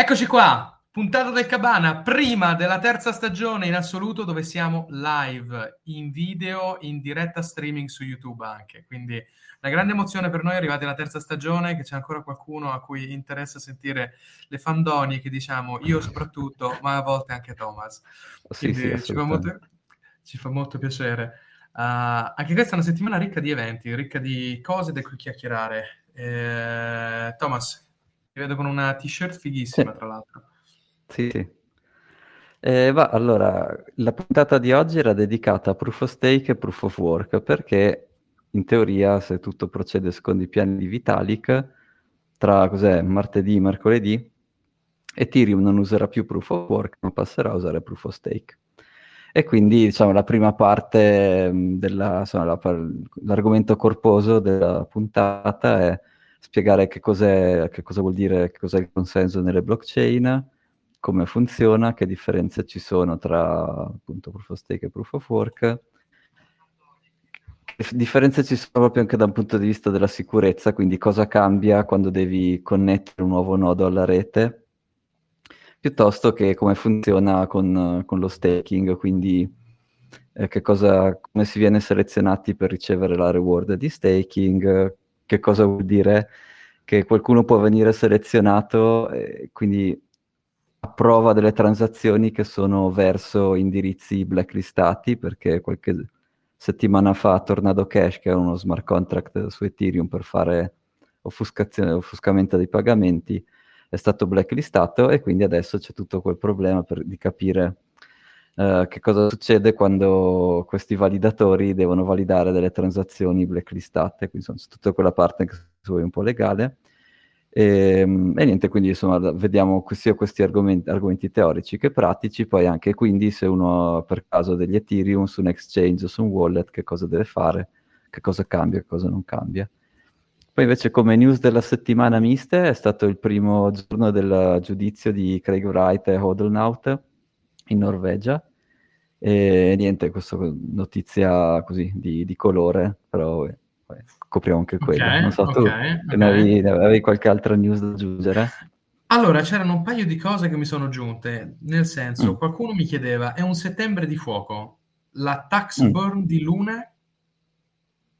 Eccoci qua, puntata del Cabana, prima della terza stagione in assoluto dove siamo live, in video, in diretta streaming su YouTube anche. Quindi una grande emozione per noi, arrivati alla terza stagione, che c'è ancora qualcuno a cui interessa sentire le fandonie che diciamo io soprattutto, ma a volte anche Thomas. Sì, sì, ci, fa molto, ci, fa molto, piacere. Uh, anche questa è una settimana ricca di eventi, ricca di cose da cui chiacchierare. Eh, Thomas, vedo con una t-shirt fighissima, sì. tra l'altro. Sì, sì. Eh, va, allora, la puntata di oggi era dedicata a Proof of Stake e Proof of Work, perché in teoria, se tutto procede secondo i piani di Vitalik, tra cos'è, martedì e mercoledì, Ethereum non userà più Proof of Work, ma passerà a usare Proof of Stake. E quindi, diciamo, la prima parte della, insomma, la, l'argomento corposo della puntata è spiegare che, che cosa vuol dire, che cos'è il consenso nelle blockchain, come funziona, che differenze ci sono tra appunto proof of stake e proof of work, che differenze ci sono proprio anche da un punto di vista della sicurezza, quindi cosa cambia quando devi connettere un nuovo nodo alla rete, piuttosto che come funziona con, con lo staking, quindi eh, cosa, come si viene selezionati per ricevere la reward di staking, che cosa vuol dire che qualcuno può venire selezionato e quindi approva delle transazioni che sono verso indirizzi blacklistati perché qualche settimana fa Tornado Cash, che è uno smart contract su Ethereum per fare offuscamento dei pagamenti, è stato blacklistato e quindi adesso c'è tutto quel problema per, di capire uh, che cosa succede quando questi validatori devono validare delle transazioni blacklistate, quindi sono tutta quella parte che vuoi un po' legale. E, ehm, e, niente, quindi insomma vediamo sia questi argomenti, argomenti, teorici che pratici, poi anche quindi se uno per caso degli Ethereum su un exchange o su un wallet, che cosa deve fare, che cosa cambia, che cosa non cambia. Poi invece come news della settimana miste è stato il primo giorno del giudizio di Craig Wright e Hodlnaut in Norvegia. E niente, questa notizia così di, di colore, però copriamo anche quello. Okay, non so, tu okay, okay. Ne, avevi, ne avevi qualche altra news da aggiungere? Allora, c'erano un paio di cose che mi sono giunte, nel senso, mm. qualcuno mi chiedeva, è un settembre di fuoco, la tax mm. burn di Luna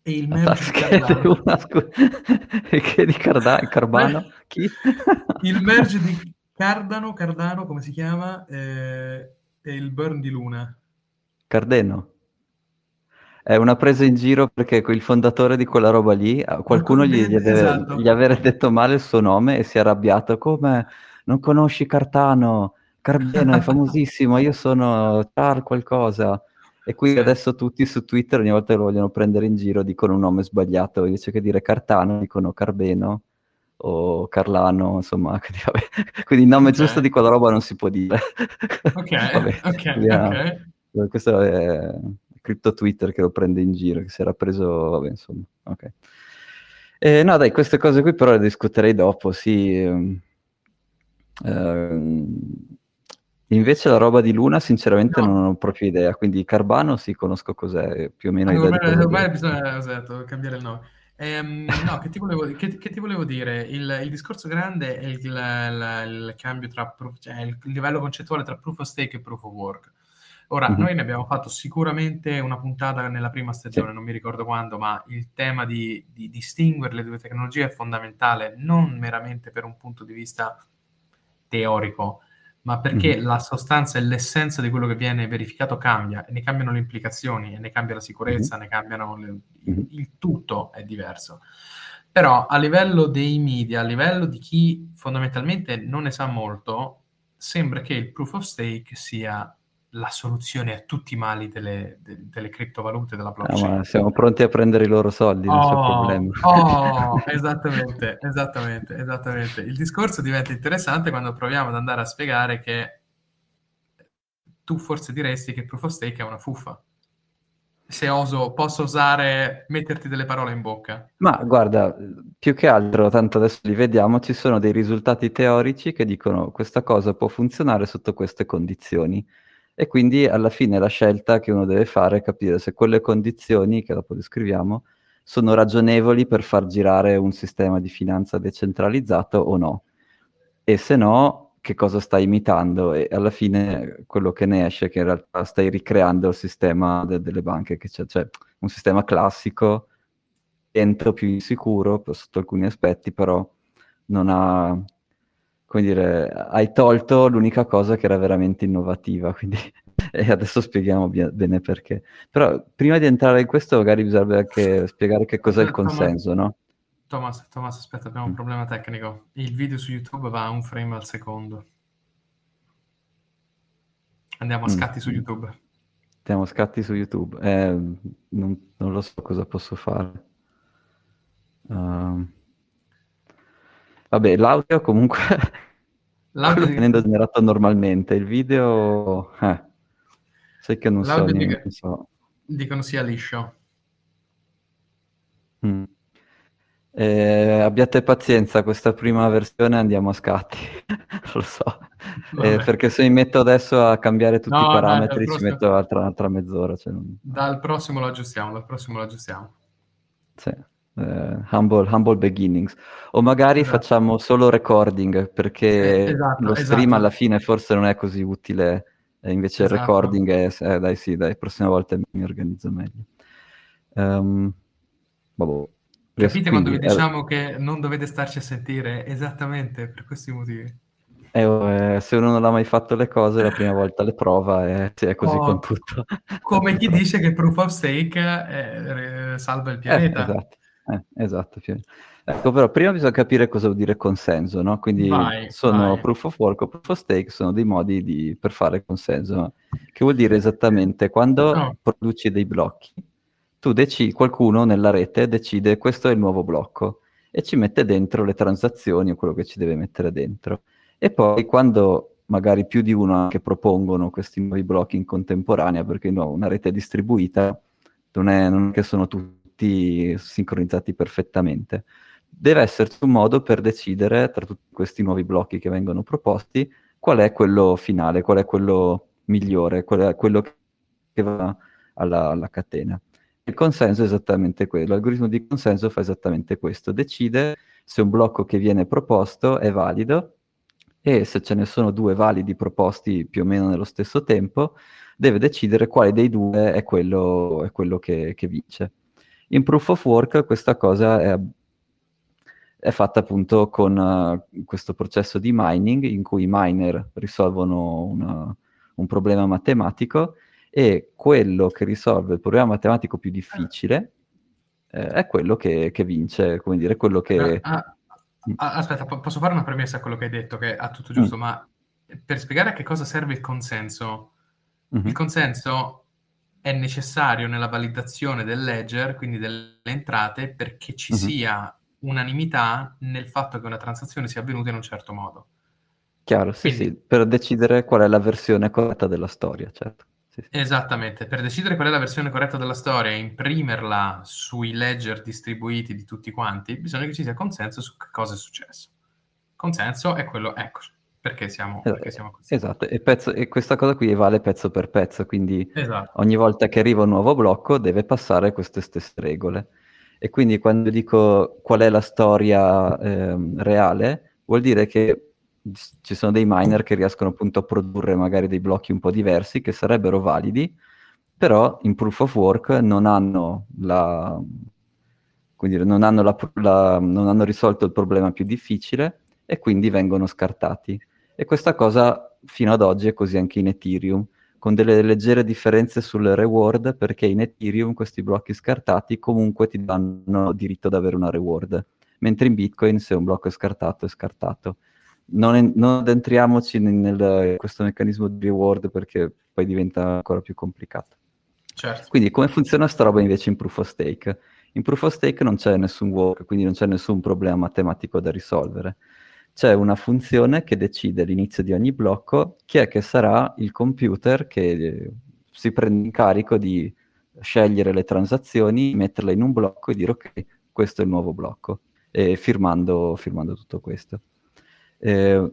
e il merge di Cardano. Luna, che di Carda- Carbano? Chi? il merge di Cardano, Cardano, come si chiama? Eh, e il burn di Luna. Cardeno? È una presa in giro perché il fondatore di quella roba lì, qualcuno gli, gli, deve, esatto. gli aveva detto male il suo nome e si è arrabbiato. Come non conosci Cartano? Cardeno è famosissimo, io sono Char qualcosa. E qui sì. adesso tutti su Twitter ogni volta che lo vogliono prendere in giro dicono un nome sbagliato, invece che dire Cartano dicono Carbeno o Carlano, insomma, quindi il nome okay. giusto di quella roba non si può dire. Ok, vabbè, ok, ok. Questo è cripto Twitter che lo prende in giro, che si era preso, vabbè, insomma, ok. Eh, no, dai, queste cose qui però le discuterei dopo, sì. Eh, invece la roba di Luna, sinceramente, no. non ho proprio idea, quindi Carbano sì, conosco cos'è, più o meno allora, idea ormai bisogna esatto, cambiare il nome. Ehm, no, che ti volevo, che, che ti volevo dire? Il, il, discorso grande è il, il, il cambio tra, proof, cioè il livello concettuale tra proof of stake e proof of work. Ora, mm-hmm. noi ne abbiamo fatto sicuramente una puntata nella prima stagione, sì. non mi ricordo quando, ma il tema di, di, distinguere le due tecnologie è fondamentale, non meramente per un punto di vista teorico, ma perché mm-hmm. la sostanza e l'essenza di quello che viene verificato cambia, e ne cambiano le implicazioni, e ne cambia la sicurezza, mm-hmm. ne cambiano le, il, il tutto è diverso. Però a livello dei media, a livello di chi fondamentalmente non ne sa molto, sembra che il proof of stake sia la soluzione a tutti i mali delle, de, delle criptovalute, della blockchain. No, siamo pronti a prendere i loro soldi, non c'è oh, problema. Oh, esattamente, esattamente, esattamente. Il discorso diventa interessante quando proviamo ad andare a spiegare che tu forse diresti che Proof of Stake è una fuffa. Se oso, posso osare metterti delle parole in bocca. Ma guarda, più che altro, tanto adesso li vediamo, ci sono dei risultati teorici che dicono questa cosa può funzionare sotto queste condizioni e quindi alla fine la scelta che uno deve fare è capire se quelle condizioni, che dopo descriviamo, sono ragionevoli per far girare un sistema di finanza decentralizzato o no. E se no, che cosa stai imitando e alla fine quello che ne esce è che in realtà stai ricreando il sistema de- delle banche, che c'è, cioè un sistema classico, entro più insicuro sotto alcuni aspetti, però non ha, come dire, hai tolto l'unica cosa che era veramente innovativa, quindi e adesso spieghiamo bene perché. Però prima di entrare in questo magari bisognerebbe anche spiegare che cos'è il consenso, no? Thomas, Thomas, aspetta, abbiamo un problema tecnico. Il video su YouTube va a un frame al secondo. Andiamo a mm. scatti mm. su YouTube. Andiamo a scatti su YouTube. Eh, non, non, lo so cosa posso fare. Uh... Vabbè, l'audio comunque l'audio di... venendo generato normalmente. Il video... Eh. Sai che non l'audio so, dica... non so. Dicono sia liscio. Mm. Eh, abbiate pazienza, questa prima versione andiamo a scatti, lo so, eh, perché se mi metto adesso a cambiare tutti no, i parametri dai, prossimo... ci metto altra, un'altra mezz'ora. Cioè non... Dal prossimo lo aggiustiamo, dal prossimo lo aggiustiamo. Sì. Uh, humble, humble, beginnings o magari esatto. facciamo solo recording perché eh, esatto, lo stream esatto. alla fine forse non è così utile e invece il esatto. recording è eh, dai sì dai prossima volta mi organizzo meglio um, vabbè Capite quando vi eh, diciamo che non dovete starci a sentire? Esattamente per questi motivi. Eh, oh, eh, se uno non ha mai fatto le cose, la prima volta le prova e è così oh, con tutto. Come chi dice che Proof of Stake eh, salva il eh, pianeta. esatto, eh, esatto. Ecco, però prima bisogna capire cosa vuol dire consenso, no? Quindi vai, sono vai. Proof of Work o Proof of Stake, sono dei modi di, per fare consenso, che vuol dire esattamente quando no. produci dei blocchi, tu decidi, qualcuno nella rete decide questo è il nuovo blocco e ci mette dentro le transazioni o quello che ci deve mettere dentro. E poi quando magari più di uno anche propongono questi nuovi blocchi in contemporanea, perché no, una rete distribuita non è, non è che sono tutti sincronizzati perfettamente. Deve esserci un modo per decidere tra tutti questi nuovi blocchi che vengono proposti qual è quello finale, qual è quello migliore, qual è quello che va alla, alla catena. Il consenso è esattamente quello, l'algoritmo di consenso fa esattamente questo, decide se un blocco che viene proposto è valido e se ce ne sono due validi proposti più o meno nello stesso tempo, deve decidere quale dei due è quello, è quello che, che, vince. In proof of work questa cosa è, è fatta appunto con uh, questo processo di mining in cui i miner risolvono una, un problema matematico e quello che risolve il problema matematico più difficile eh, è quello che, che, vince, come dire, quello che... Ah, ah, aspetta, po- posso fare una premessa a quello che hai detto, che ha tutto giusto, mm. ma per spiegare a che cosa serve il consenso, mm-hmm. il consenso è necessario nella validazione del ledger, quindi delle entrate, perché ci mm-hmm. sia unanimità nel fatto che una transazione sia avvenuta in un certo modo. Chiaro, sì, quindi, sì, per decidere qual è la versione corretta della storia, certo. Sì, sì. Esattamente, per decidere qual è la versione corretta della storia e imprimerla sui ledger distribuiti di tutti quanti, bisogna che ci sia consenso su che cosa è successo. Consenso è quello, ecco, perché siamo, esatto, perché siamo così. Esatto, e, pezzo, e, questa cosa qui vale pezzo per pezzo, quindi esatto. ogni volta che arriva un nuovo blocco deve passare queste stesse regole. E quindi quando dico qual è la storia eh, reale, vuol dire che ci sono dei miner che riescono appunto a produrre magari dei blocchi un po' diversi che sarebbero validi, però in proof of work non hanno, la, dire, non hanno, la, la, non hanno risolto il problema più difficile e quindi vengono scartati. E questa cosa fino ad oggi è così anche in Ethereum, con delle leggere differenze sul reward, perché in Ethereum questi blocchi scartati comunque ti danno diritto ad avere una reward, mentre in Bitcoin se un blocco è scartato è scartato non, en- non addentriamoci in questo meccanismo di reward perché poi diventa ancora più complicato. Certo. Quindi come funziona sta roba invece in proof of stake? In proof of stake non c'è nessun work, quindi non c'è nessun problema matematico da risolvere. C'è una funzione che decide all'inizio di ogni blocco chi è che sarà il computer che si prende in carico di scegliere le transazioni, metterle in un blocco e dire ok, questo è il nuovo blocco, e firmando, firmando tutto questo. Eh,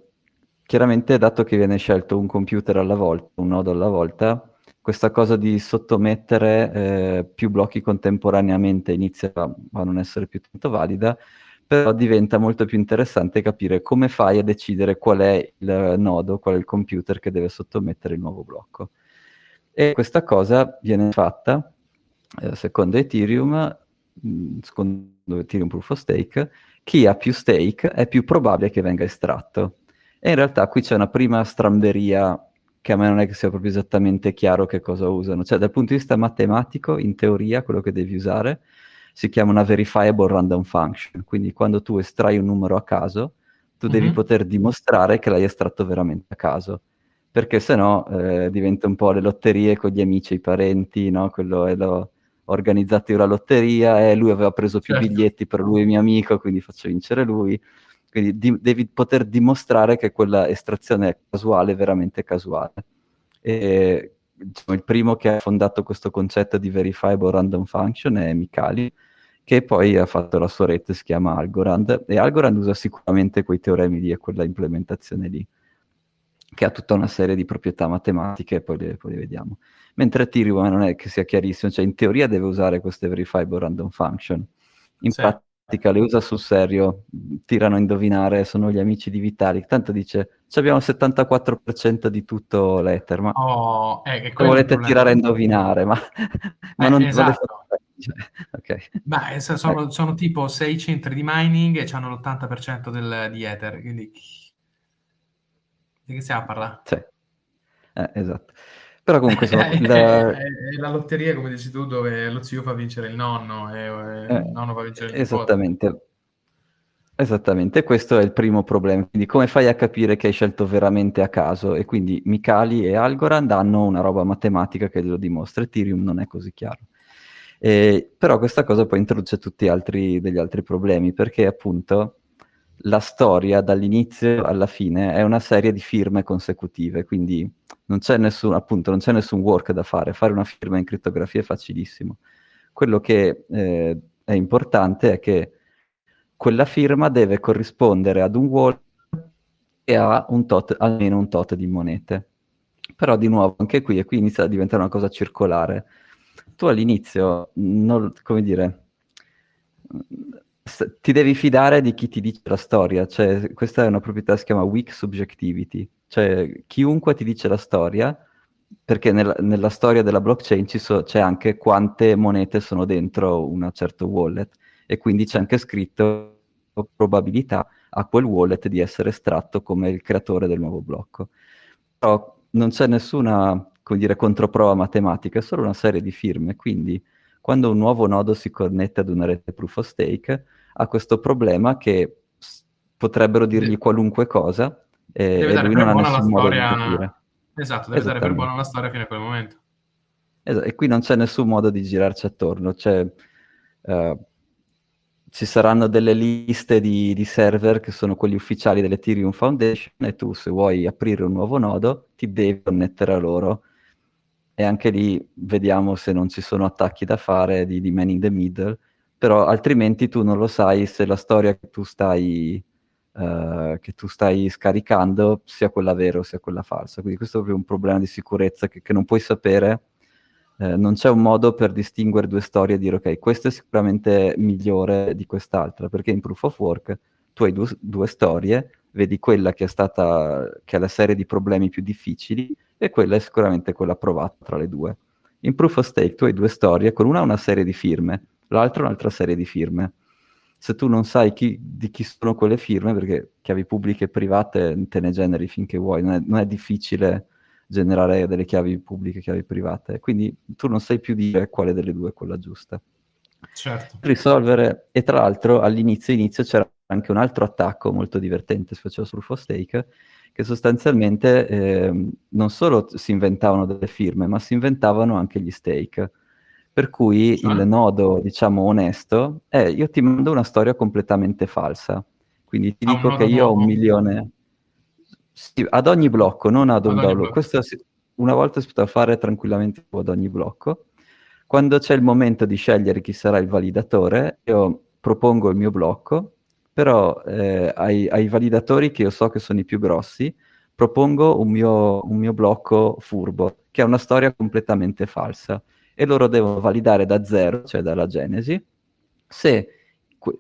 chiaramente, dato che viene scelto un computer alla volta, un nodo alla volta, questa cosa di sottomettere eh, più blocchi contemporaneamente inizia a, non essere più tanto valida, però diventa molto più interessante capire come fai a decidere qual è il nodo, qual è il computer che deve sottomettere il nuovo blocco. E questa cosa viene fatta, eh, secondo Ethereum, mm, secondo Ethereum Proof of Stake, chi ha più stake è più probabile che venga estratto. E in realtà qui c'è una prima stramberia che a me non è che sia proprio esattamente chiaro che cosa usano. Cioè, dal punto di vista matematico, in teoria, quello che devi usare si chiama una verifiable random function. Quindi quando tu estrai un numero a caso, tu mm-hmm. devi mhm. poter dimostrare che l'hai estratto veramente a caso. Perché se no eh, diventa un po' le lotterie con gli amici e i parenti, no? Quello è lo organizzato io la lotteria e lui aveva preso più certo. biglietti per lui mio amico, quindi faccio vincere lui. Quindi di- devi poter dimostrare che quella estrazione casuale è veramente casuale. E diciamo, il primo che ha fondato questo concetto di verifiable random function è Mikali, che poi ha fatto la sua rete, si chiama Algorand, e Algorand usa sicuramente quei teoremi lì e quella implementazione lì, che ha tutta una serie di proprietà matematiche, poi le, poi le vediamo. Mentre Ethereum non è che sia chiarissimo, cioè in teoria deve usare queste verifiable random function, in sì. pratica le usa sul serio, tirano a indovinare, sono gli amici di Vitalik, tanto dice, abbiamo il 74% di tutto l'Ether, ma oh, eh, volete tirare a indovinare, ma, ma eh, non esatto. volete okay. Beh, sono, ecco. sono, tipo sei centri di mining e hanno l'80% del, di Ether, quindi di che stiamo a parlare? Sì, eh, esatto. Però comunque insomma, è, la... È, è, la lotteria, come dici tu, dove lo zio fa vincere il nonno e eh, il nonno fa vincere il Esattamente. Nipote. Esattamente, questo è il primo problema. Quindi come fai a capire che hai scelto veramente a caso? E quindi Mikali e Algorand hanno una roba matematica che lo dimostra. Ethereum non è così chiaro. Eh, però questa cosa poi introduce tutti altri, degli altri problemi, perché appunto la storia dall'inizio alla fine è una serie di firme consecutive, quindi non c'è nessun, appunto, non c'è nessun work da fare. Fare una firma in crittografia è facilissimo. Quello che eh, è importante è che quella firma deve corrispondere ad un wallet e a un tot, almeno un tot di monete. Però di nuovo anche qui, e qui inizia a diventare una cosa circolare tu all'inizio, non, come dire, ti devi fidare di chi ti dice la storia, cioè questa è una proprietà che si chiama weak subjectivity, cioè chiunque ti dice la storia, perché nel, nella storia della blockchain so, c'è anche quante monete sono dentro un certo wallet e quindi c'è anche scritto probabilità a quel wallet di essere estratto come il creatore del nuovo blocco. Però non c'è nessuna come dire, controprova matematica, è solo una serie di firme. Quindi, quando un nuovo nodo si connette ad una rete proof of stake, ha questo problema che s- potrebbero dirgli qualunque cosa e, e lui non ha nessun modo storia... di capire. Esatto, deve dare per buona la storia fino a quel momento. Esatto, e qui non c'è nessun modo di girarci attorno. C'è, uh, ci saranno delle liste di, di, server che sono quelli ufficiali dell'Ethereum Foundation e tu se vuoi aprire un nuovo nodo ti devi connettere a loro e anche lì vediamo se non ci sono attacchi da fare di, di man in the middle, però altrimenti tu non lo sai se la storia che tu stai, uh, che tu stai scaricando sia quella vera o sia quella falsa. Quindi questo è proprio un problema di sicurezza che, che non puoi sapere. Eh, non c'è un modo per distinguere due storie e dire ok, questa è sicuramente migliore di quest'altra, perché in proof of work tu hai due, due storie, vedi quella che è stata, che ha la serie di problemi più difficili e quella è sicuramente quella provata tra le due. In Proof of Stake tu hai due storie, con una una serie di firme, l'altra un'altra serie di firme. Se tu non sai chi, di chi sono quelle firme, perché chiavi pubbliche e private te ne generi finché vuoi, non è, non è difficile generare delle chiavi pubbliche e chiavi private, quindi tu non sai più dire quale delle due è quella giusta. Certo. Risolvere, e tra l'altro all'inizio inizio c'era anche un altro attacco molto divertente, si faceva sul of Stake, che sostanzialmente eh, non solo si inventavano delle firme, ma si inventavano anche gli stake. Per cui ah. il nodo, diciamo, onesto è io ti mando una storia completamente falsa. Quindi ti ah, dico che io ho un milione... Sì, ad ogni blocco, non ad un blocco. Questo una volta si poteva fare tranquillamente ad ogni blocco. Quando c'è il momento di scegliere chi sarà il validatore, io propongo il mio blocco però eh, ai, ai, validatori che io so che sono i più grossi, propongo un mio, un mio blocco furbo, che è una storia completamente falsa, e loro devono validare da zero, cioè dalla genesi, se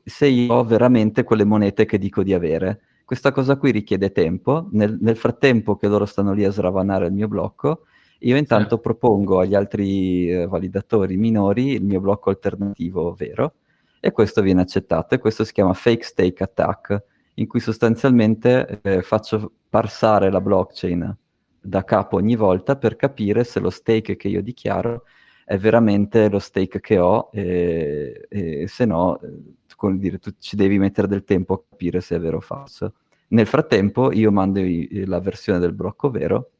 se io ho veramente quelle monete che dico di avere. Questa cosa qui richiede tempo, nel, nel frattempo che loro stanno lì a sravanare il mio blocco, io intanto sì. propongo agli altri eh, validatori minori il mio blocco alternativo vero e questo viene accettato e questo si chiama fake stake attack in cui sostanzialmente eh, faccio parsare la blockchain da capo ogni volta per capire se lo stake che io dichiaro è veramente lo stake che ho e, e se no, eh, come dire, tu ci devi mettere del tempo a capire se è vero o falso. Nel frattempo io mando i, la versione del blocco vero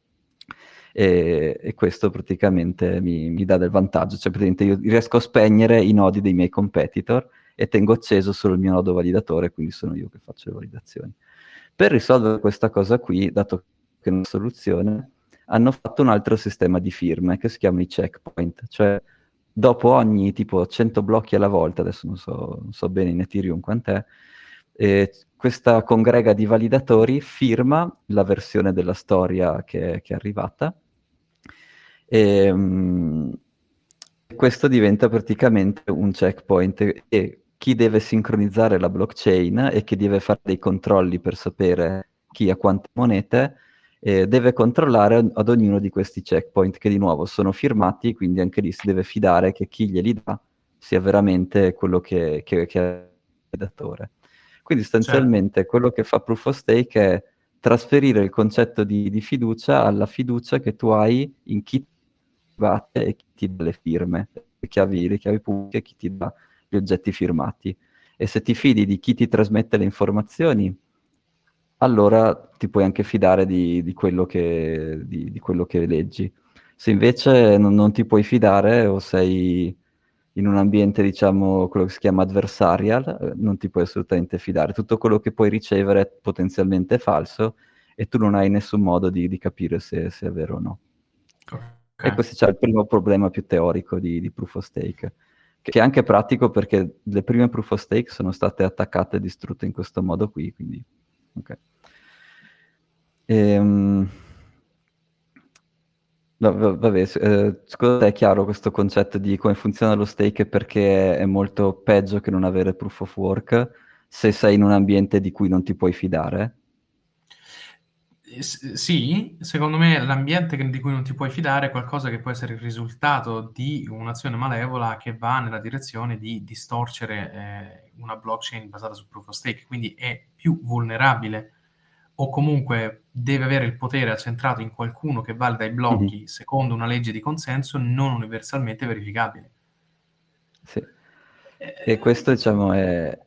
e, e questo praticamente mi, mi, dà del vantaggio, cioè praticamente io riesco a spegnere i nodi dei miei competitor e tengo acceso solo il mio nodo validatore, quindi sono io che faccio le validazioni. Per risolvere questa cosa qui, dato che è una soluzione, hanno fatto un altro sistema di firme che si chiamano i checkpoint, cioè dopo ogni tipo 100 blocchi alla volta, adesso non so, non so bene in Ethereum quant'è, eh, questa congrega di validatori firma la versione della storia che, che è arrivata e, um, questo diventa praticamente un checkpoint e chi deve sincronizzare la blockchain e chi deve fare dei controlli per sapere chi ha quante monete eh, deve controllare ad ognuno di questi checkpoint che di nuovo sono firmati, quindi anche lì si deve fidare che chi glieli dà sia veramente quello che, che, che è il datore. Quindi sostanzialmente certo. quello che fa Proof of Stake è trasferire il concetto di, di fiducia alla fiducia che tu hai in chi private e chi ti dà le firme, le chiavi, le chiavi pubbliche e chi ti dà gli oggetti firmati. E se ti fidi di chi ti trasmette le informazioni, allora ti puoi anche fidare di, di, quello, che, di, di quello, che, leggi. Se invece non, non, ti puoi fidare o sei in un ambiente, diciamo, quello che si chiama adversarial, eh, non ti puoi assolutamente fidare. Tutto quello che puoi ricevere è potenzialmente falso e tu non hai nessun modo di, capire se, se, è vero o no. Okay. E questo è il primo problema più teorico di, di Proof of Stake, che è anche pratico perché le prime Proof of Stake sono state attaccate e distrutte in questo modo qui, quindi... Okay. Ehm... No, vabbè, eh, secondo te è chiaro questo concetto di come funziona lo stake perché è molto peggio che non avere proof of work se sei in un ambiente di cui non ti puoi fidare? sì, secondo me l'ambiente di cui non ti puoi fidare è qualcosa che può essere il risultato di un'azione malevola che va nella direzione di distorcere eh, una blockchain basata su proof of stake, quindi è più vulnerabile o comunque deve avere il potere accentrato in qualcuno che valida i blocchi mm-hmm. secondo una legge di consenso non universalmente verificabile. Sì. E questo diciamo è,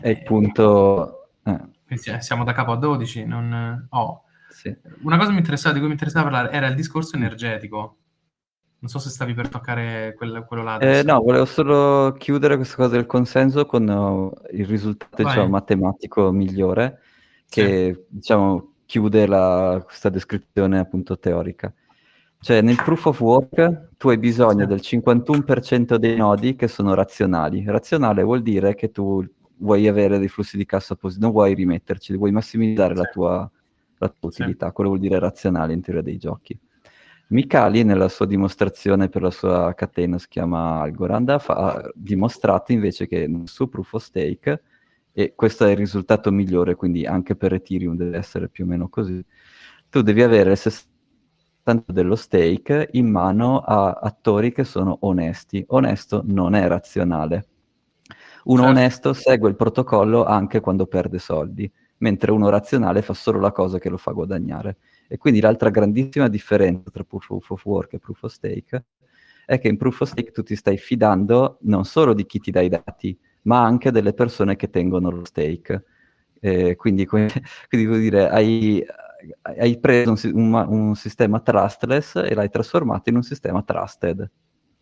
è il punto... Eh. Siamo da capo a 12, non... Oh sì. Una cosa mi di cui mi interessava parlare era il discorso energetico. Non so se stavi per toccare quel, quello là. Eh, no, volevo solo chiudere questa cosa del consenso con uh, il risultato diciamo, matematico migliore che sì. diciamo, chiude la, questa descrizione appunto teorica. Cioè nel proof of work tu hai bisogno sì. del 51% dei nodi che sono razionali. Razionale vuol dire che tu vuoi avere dei flussi di cassa positivi, non vuoi rimetterci, vuoi massimizzare la tua la tua utilità, sì. quello vuol dire razionale in teoria dei giochi. Mikali nella sua dimostrazione per la sua catena si chiama Algorand ha dimostrato invece che nel suo proof of stake e questo è il risultato migliore quindi anche per Ethereum deve essere più o meno così tu devi avere il 60% dello stake in mano a attori che sono onesti onesto non è razionale uno certo. onesto segue il protocollo anche quando perde soldi mentre uno razionale fa solo la cosa che lo fa guadagnare. E quindi l'altra grandissima differenza tra proof of work e proof of stake è che in proof of stake tu ti stai fidando non solo di chi ti dà i dati, ma anche delle persone che tengono lo stake. Eh, quindi, quindi vuol dire, hai, hai preso un, un, un, sistema trustless e l'hai trasformato in un sistema trusted.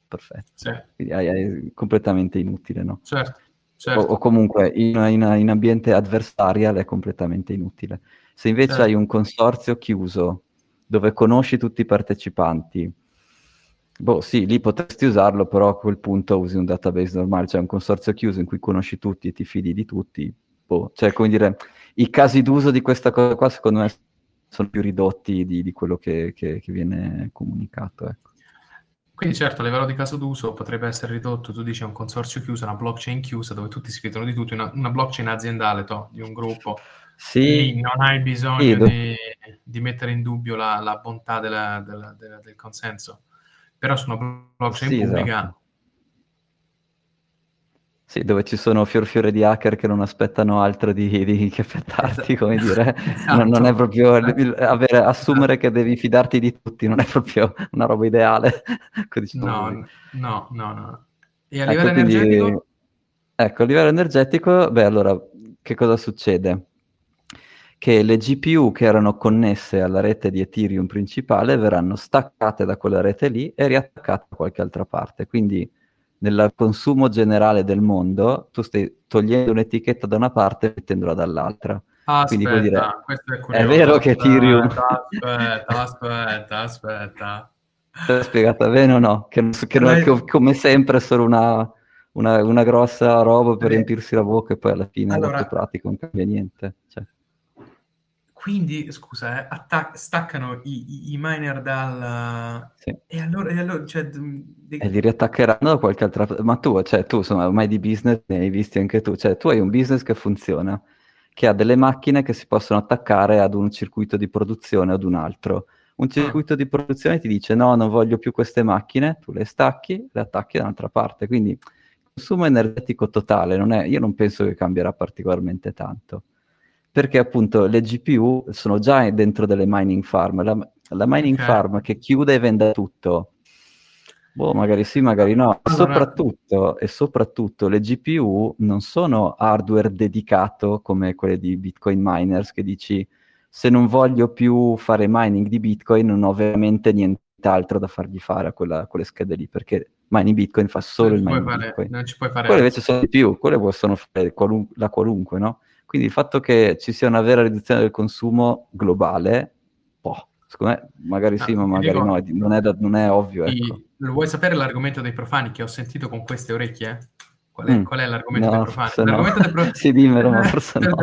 Perfetto. Sì. Quindi hai, hai completamente inutile, no? Certo. Certo. O, o, comunque in, in, in, ambiente adversarial è completamente inutile. Se invece certo. hai un consorzio chiuso dove conosci tutti i partecipanti, boh sì, lì potresti usarlo, però a quel punto usi un database normale, cioè un consorzio chiuso in cui conosci tutti e ti fidi di tutti. Boh. Cioè, come dire, i casi d'uso di questa cosa qua secondo me sono più ridotti di, di quello che, che, che viene comunicato. Ecco Quindi certo, a livello di caso d'uso potrebbe essere ridotto, tu dici un consorzio chiuso, una blockchain chiusa dove tutti si fidano di tutti, una, una blockchain aziendale to, di un gruppo. Sì. Lì non hai bisogno sì, di, di, mettere in dubbio la, la bontà della, della, della, del consenso. Però una blockchain sì, pubblica esatto. Sì, dove ci sono fior fiore di hacker che non aspettano altro di, di che aspettarti, come dire. Esatto. Non, non, è proprio il, avere, assumere che devi fidarti di tutti, non è proprio una roba ideale. no, no, no, no. E a ecco, livello quindi, energetico? Ecco, a livello energetico, beh, allora, che cosa succede? Che le GPU che erano connesse alla rete di Ethereum principale verranno staccate da quella rete lì e riattaccate da qualche altra parte. Quindi nel consumo generale del mondo, tu stai togliendo un'etichetta da una parte e mettendola dall'altra. Aspetta, Quindi puoi dire, è, è, vero che Ethereum... Aspetta, aspetta, aspetta. L'ho spiegata bene o no? Che, che, non, che come sempre è solo una, una, una grossa roba per riempirsi la bocca e poi alla fine allora, la pratica non cambia niente. Cioè. Quindi, scusa, eh, attac- staccano i, i, miner dal... Sì. E allora... E, allora cioè, de... e li riattaccheranno da qualche altra... Ma tu, cioè, tu, insomma, ormai di business ne hai visti anche tu. Cioè, tu hai un business che funziona, che ha delle macchine che si possono attaccare ad un circuito di produzione o ad un altro. Un circuito di produzione ti dice no, non voglio più queste macchine, tu le stacchi, le attacchi da un'altra parte. Quindi consumo energetico totale, non è, io non penso che cambierà particolarmente tanto perché appunto le GPU sono già dentro delle mining farm. La, la mining okay. farm che chiude e vende tutto, boh, magari sì, magari no. E, soprattutto, e soprattutto le GPU non sono hardware dedicato come quelle di Bitcoin miners che dici se non voglio più fare mining di Bitcoin non ho veramente nient'altro da fargli fare a, quella, a quelle schede lì, perché mining Bitcoin fa solo non il mining fare, Bitcoin. Non ci puoi fare quelle invece sono GPU, quelle possono fare qualun- la qualunque, no? Quindi il fatto che ci sia una vera riduzione del consumo globale, boh, secondo me magari sì, ma magari dico, no, non è, da, non è ovvio. Ecco. Lo vuoi sapere l'argomento dei profani che ho sentito con queste orecchie? Qual è, mm. qual è l'argomento no, dei profani? L'argomento no. dei pro... sì, dimmelo, ma forse no.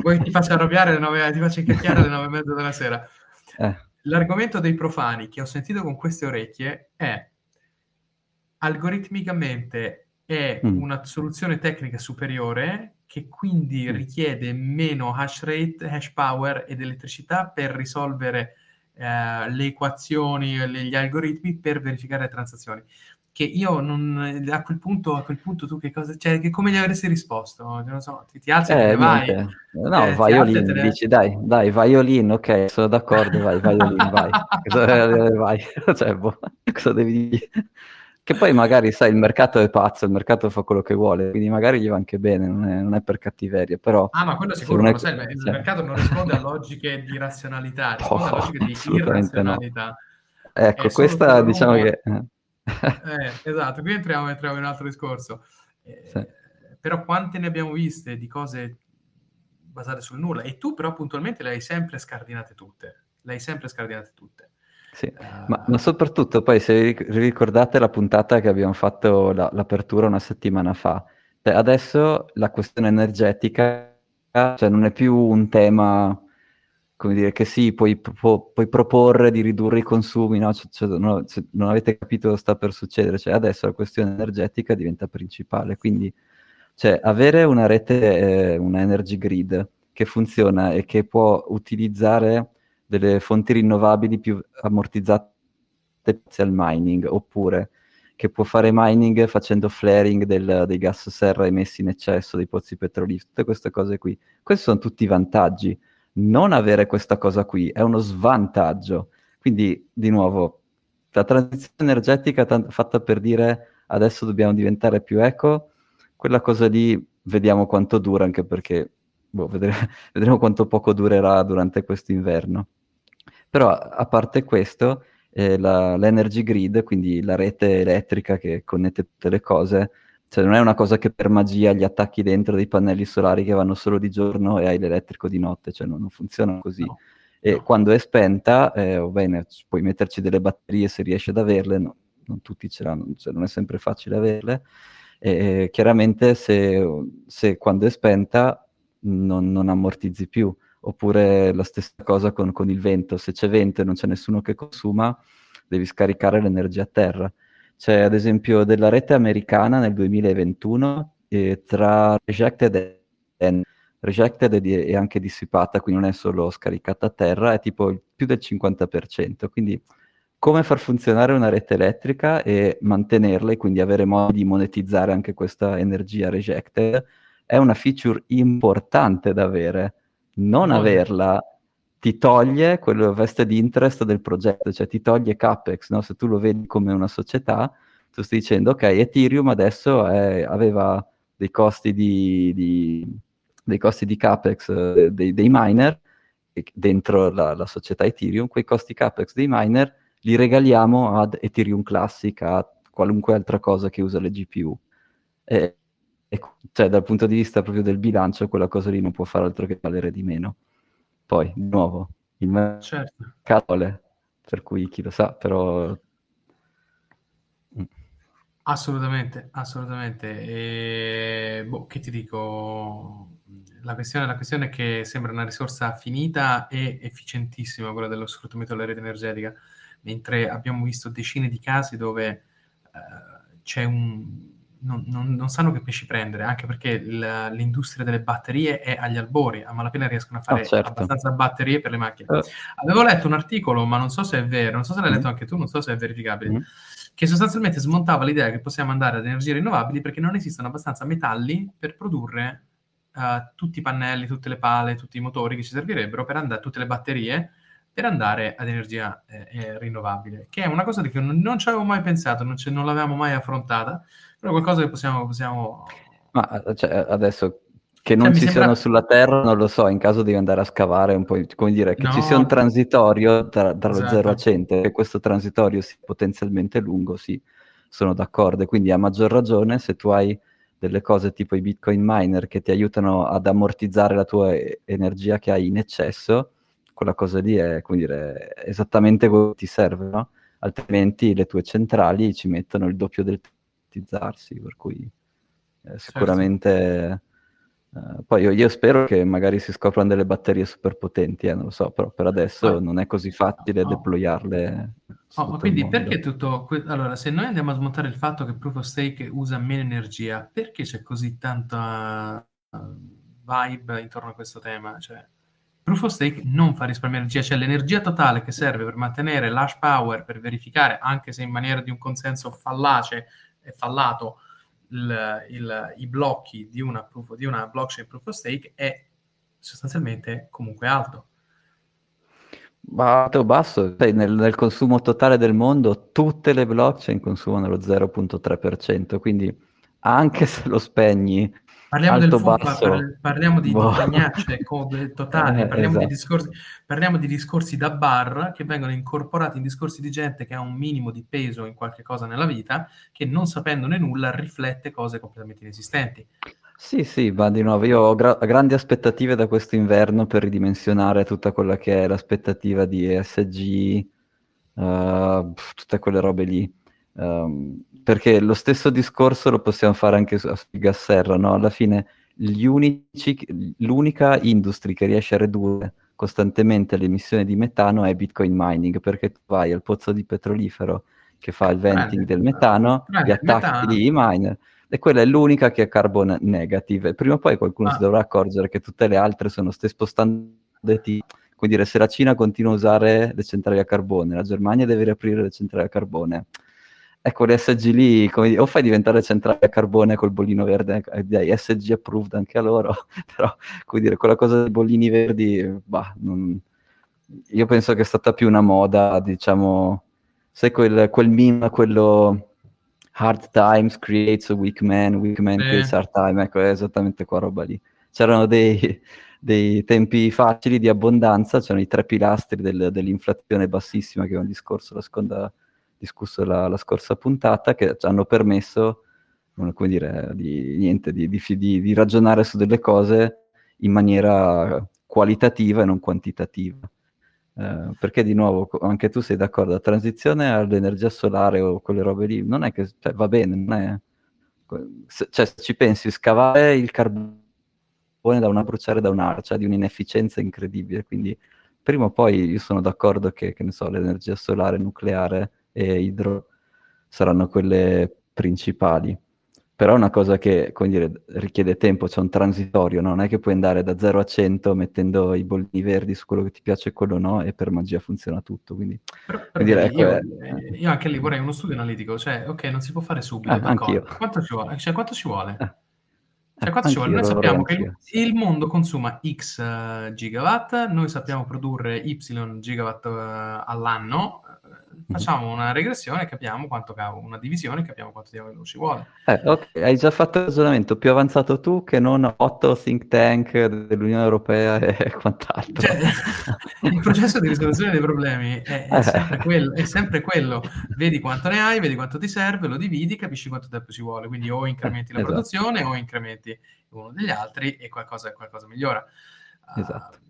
Vuoi ti faccio arrabbiare alle nove, ti faccio incacchiare alle nove e mezza della sera. Eh. L'argomento dei profani che ho sentito con queste orecchie è algoritmicamente è mm. una soluzione tecnica superiore che quindi mm. richiede meno hash rate, hash power ed elettricità per risolvere eh, le equazioni, le, gli algoritmi per verificare le transazioni. Che io non, a quel punto, a quel punto tu che cosa, cioè, che come gli avresti risposto? Non so, ti, ti alzi e eh, te ne vai. No, eh, violin, te ne... dici dai, dai, violin, ok, sono d'accordo, vai, violin, vai. vai. cioè, boh, cosa devi dire? Che poi magari, sai, il mercato è pazzo, il mercato fa quello che vuole, quindi magari gli va anche bene, non è, non è per cattiveria, però... Ah, ma quello sicuro, non è... sai, il, il mercato non risponde a logiche di razionalità, risponde oh, a logiche di irrazionalità. No. Ecco, questa diciamo che... eh, esatto, qui entriamo, entriamo in un altro discorso. Eh, sì. Però quante ne abbiamo viste di cose basate sul nulla? E tu però puntualmente le hai sempre scardinate tutte, le hai sempre scardinate tutte. Sì, uh, ma, ma, soprattutto poi se ricordate la puntata che abbiamo fatto la, l'apertura una settimana fa, cioè adesso la questione energetica cioè non è più un tema, come dire, che sì, puoi, pu- puoi proporre di ridurre i consumi, no? Cioè, cioè, no, cioè, non avete capito cosa sta per succedere, cioè adesso la questione energetica diventa principale, quindi cioè, avere una rete, eh, una energy grid che funziona e che può utilizzare delle fonti rinnovabili più ammortizzate al mining, oppure che può fare mining facendo flaring del, dei gas serra emessi in eccesso dei pozzi petroliferi, tutte queste cose qui. Questi sono tutti vantaggi. Non avere questa cosa qui è uno svantaggio. Quindi, di nuovo, la transizione energetica t- fatta per dire adesso dobbiamo diventare più eco, quella cosa lì vediamo quanto dura, anche perché boh, vedremo, vedremo quanto poco durerà durante questo inverno. Però a parte questo, eh, la, l'energy grid, quindi la rete elettrica che connette tutte le cose, cioè non è una cosa che per magia gli attacchi dentro dei pannelli solari che vanno solo di giorno e hai l'elettrico di notte, cioè non, non funziona così. No. E no. quando è spenta, eh, oh, bene, puoi metterci delle batterie se riesci ad averle, no, non tutti ce l'hanno, cioè non è sempre facile averle. E, chiaramente se, se, quando è spenta non, non ammortizzi più oppure la stessa cosa con, con, il vento, se c'è vento e non c'è nessuno che consuma, devi scaricare l'energia a terra. C'è ad esempio della rete americana nel 2021 eh, tra rejected e rejected e anche dissipata, quindi non è solo scaricata a terra, è tipo più del 50%. Quindi come far funzionare una rete elettrica e mantenerla e quindi avere modo di monetizzare anche questa energia rejected è una feature importante da avere. Non oh. averla ti toglie quello veste di interest del progetto, cioè ti toglie CapEx, no? se tu lo vedi come una società, tu stai dicendo ok, Ethereum adesso è, aveva dei costi di, di, dei costi di CapEx eh, dei, dei, miner dentro la, la, società Ethereum, quei costi CapEx dei miner li regaliamo ad Ethereum Classic, a qualunque altra cosa che usa le GPU. E, e, cioè, dal punto di vista proprio del bilancio, quella cosa lì non può fare altro che valere di meno. Poi, di nuovo, il mercato certo. per cui chi lo sa, però... Assolutamente, assolutamente. E, boh, che ti dico? La questione, la questione, è che sembra una risorsa finita e efficientissima quella dello sfruttamento della rete energetica mentre abbiamo visto decine di casi dove eh, c'è un... Non, non, non, sanno che pesci prendere, anche perché l- l'industria delle batterie è agli albori, a malapena riescono a fare oh, certo. abbastanza batterie per le macchine. Uh. Avevo letto un articolo, ma non so se è vero, non so se l'hai mm. letto anche tu, non so se è verificabile, mm. che sostanzialmente smontava l'idea che possiamo andare ad energie rinnovabili perché non esistono abbastanza metalli per produrre uh, tutti i pannelli, tutte le pale, tutti i motori che ci servirebbero per andare, tutte le batterie per andare ad energia eh, eh, rinnovabile, che è una cosa di cui non, non ci avevo mai pensato, non, ce, non, l'avevamo mai affrontata, però qualcosa che possiamo... possiamo... Ma cioè, adesso che non cioè, ci sembra... siano sulla Terra, non lo so, in caso devi andare a scavare un po', come dire, che no. ci sia un transitorio tra, tra esatto. lo 0 a 100 e questo transitorio sia potenzialmente lungo, sì, sono d'accordo. E quindi a maggior ragione se tu hai delle cose tipo i bitcoin miner che ti aiutano ad ammortizzare la tua energia che hai in eccesso, quella cosa lì è, come dire, esattamente quello che ti serve, no? Altrimenti le tue centrali ci mettono il doppio del utilizzarsi, per cui eh, certo. sicuramente... Certo. Uh, poi io, io, spero che magari si scoprano delle batterie super potenti, eh, non lo so, però per adesso ah, non è così facile no. deployarle. Oh, ma quindi perché tutto... Que- allora, se noi andiamo a smontare il fatto che Proof of Stake usa meno energia, perché c'è così tanta uh, vibe intorno a questo tema? Cioè, Proof of Stake non fa risparmiare energia, cioè l'energia totale che serve per mantenere l'hash power, per verificare, anche se in maniera di un consenso fallace e fallato, il, il, i blocchi di una, proof, di una blockchain Proof of Stake è sostanzialmente comunque alto. Alto o basso, nel, nel, consumo totale del mondo tutte le blockchain consumano lo 0.3%, quindi anche se lo spegni Parliamo Alto, del FUFA, parliamo di, boh. code totali, eh, parliamo, esatto. di discorsi, parliamo, di discorsi, da bar che vengono incorporati in discorsi di gente che ha un minimo di peso in qualche cosa nella vita, che non sapendone nulla riflette cose completamente inesistenti. Sì, sì, ma di nuovo io ho gra- grandi aspettative da questo inverno per ridimensionare tutta quella che è l'aspettativa di ESG, uh, tutte quelle robe lì. Um, perché lo stesso discorso lo possiamo fare anche su, su Gasserra, no? Alla fine unici, l'unica industria che riesce a ridurre costantemente l'emissione di metano è Bitcoin mining, perché tu vai al pozzo di petrolifero che fa il venting del metano, gli attacchi di miner, e quella è l'unica che è carbon negative. Prima o poi qualcuno ah. si dovrà accorgere che tutte le altre sono stai spostando quindi dire se la Cina continua a usare le centrali a carbone, la Germania deve riaprire le centrali a carbone, Ecco, le SG lì, come o fai diventare centrale a carbone col bollino verde, eh, dai, SG approved anche a loro, però, come dire, quella cosa dei bollini verdi, bah, non... io penso che è stata più una moda, diciamo, sai quel, quel meme, quello hard times creates a weak man, weak man eh. creates hard time, ecco, è esattamente qua roba lì. C'erano dei, dei tempi facili di abbondanza, c'erano i tre pilastri del, dell'inflazione bassissima che abbiamo discorso la seconda discusso la, la scorsa puntata, che ci hanno permesso, come dire, di, niente, di, di, di, ragionare su delle cose in maniera qualitativa e non quantitativa. Eh, perché di nuovo, anche tu sei d'accordo, la transizione all'energia solare o quelle robe lì, non è che cioè, va bene, non è... Se, cioè, se ci pensi, scavare il carbone da una bruciare da un'altra, di un'inefficienza incredibile, quindi prima o poi io sono d'accordo che, che so, l'energia solare nucleare e idro saranno quelle principali. Però è una cosa che, dire, richiede tempo, c'è un transitorio, no? non è che puoi andare da 0 a 100 mettendo i bollini verdi su quello che ti piace e quello no, e per magia funziona tutto. Quindi, però, però dire, ecco, io, è... io, anche lì vorrei uno studio analitico, cioè, ok, non si può fare subito, eh, anch'io. Quanto ci vuole? Cioè, quanto ci vuole? Eh. Cioè, quanto ci vuole? Noi sappiamo che il, mondo consuma X uh, gigawatt, noi sappiamo produrre Y gigawatt uh, all'anno, facciamo una regressione e capiamo quanto cavo, una divisione e capiamo quanto diavolo ci vuole. Eh, ok, hai già fatto il ragionamento più avanzato tu che non otto think tank dell'Unione Europea e quant'altro. Cioè, il processo di risoluzione dei problemi è, è, sempre quello, è, sempre quello, Vedi quanto ne hai, vedi quanto ti serve, lo dividi, capisci quanto tempo ci vuole. Quindi o incrementi la esatto. produzione o incrementi uno degli altri e qualcosa, qualcosa migliora. Esatto. Uh,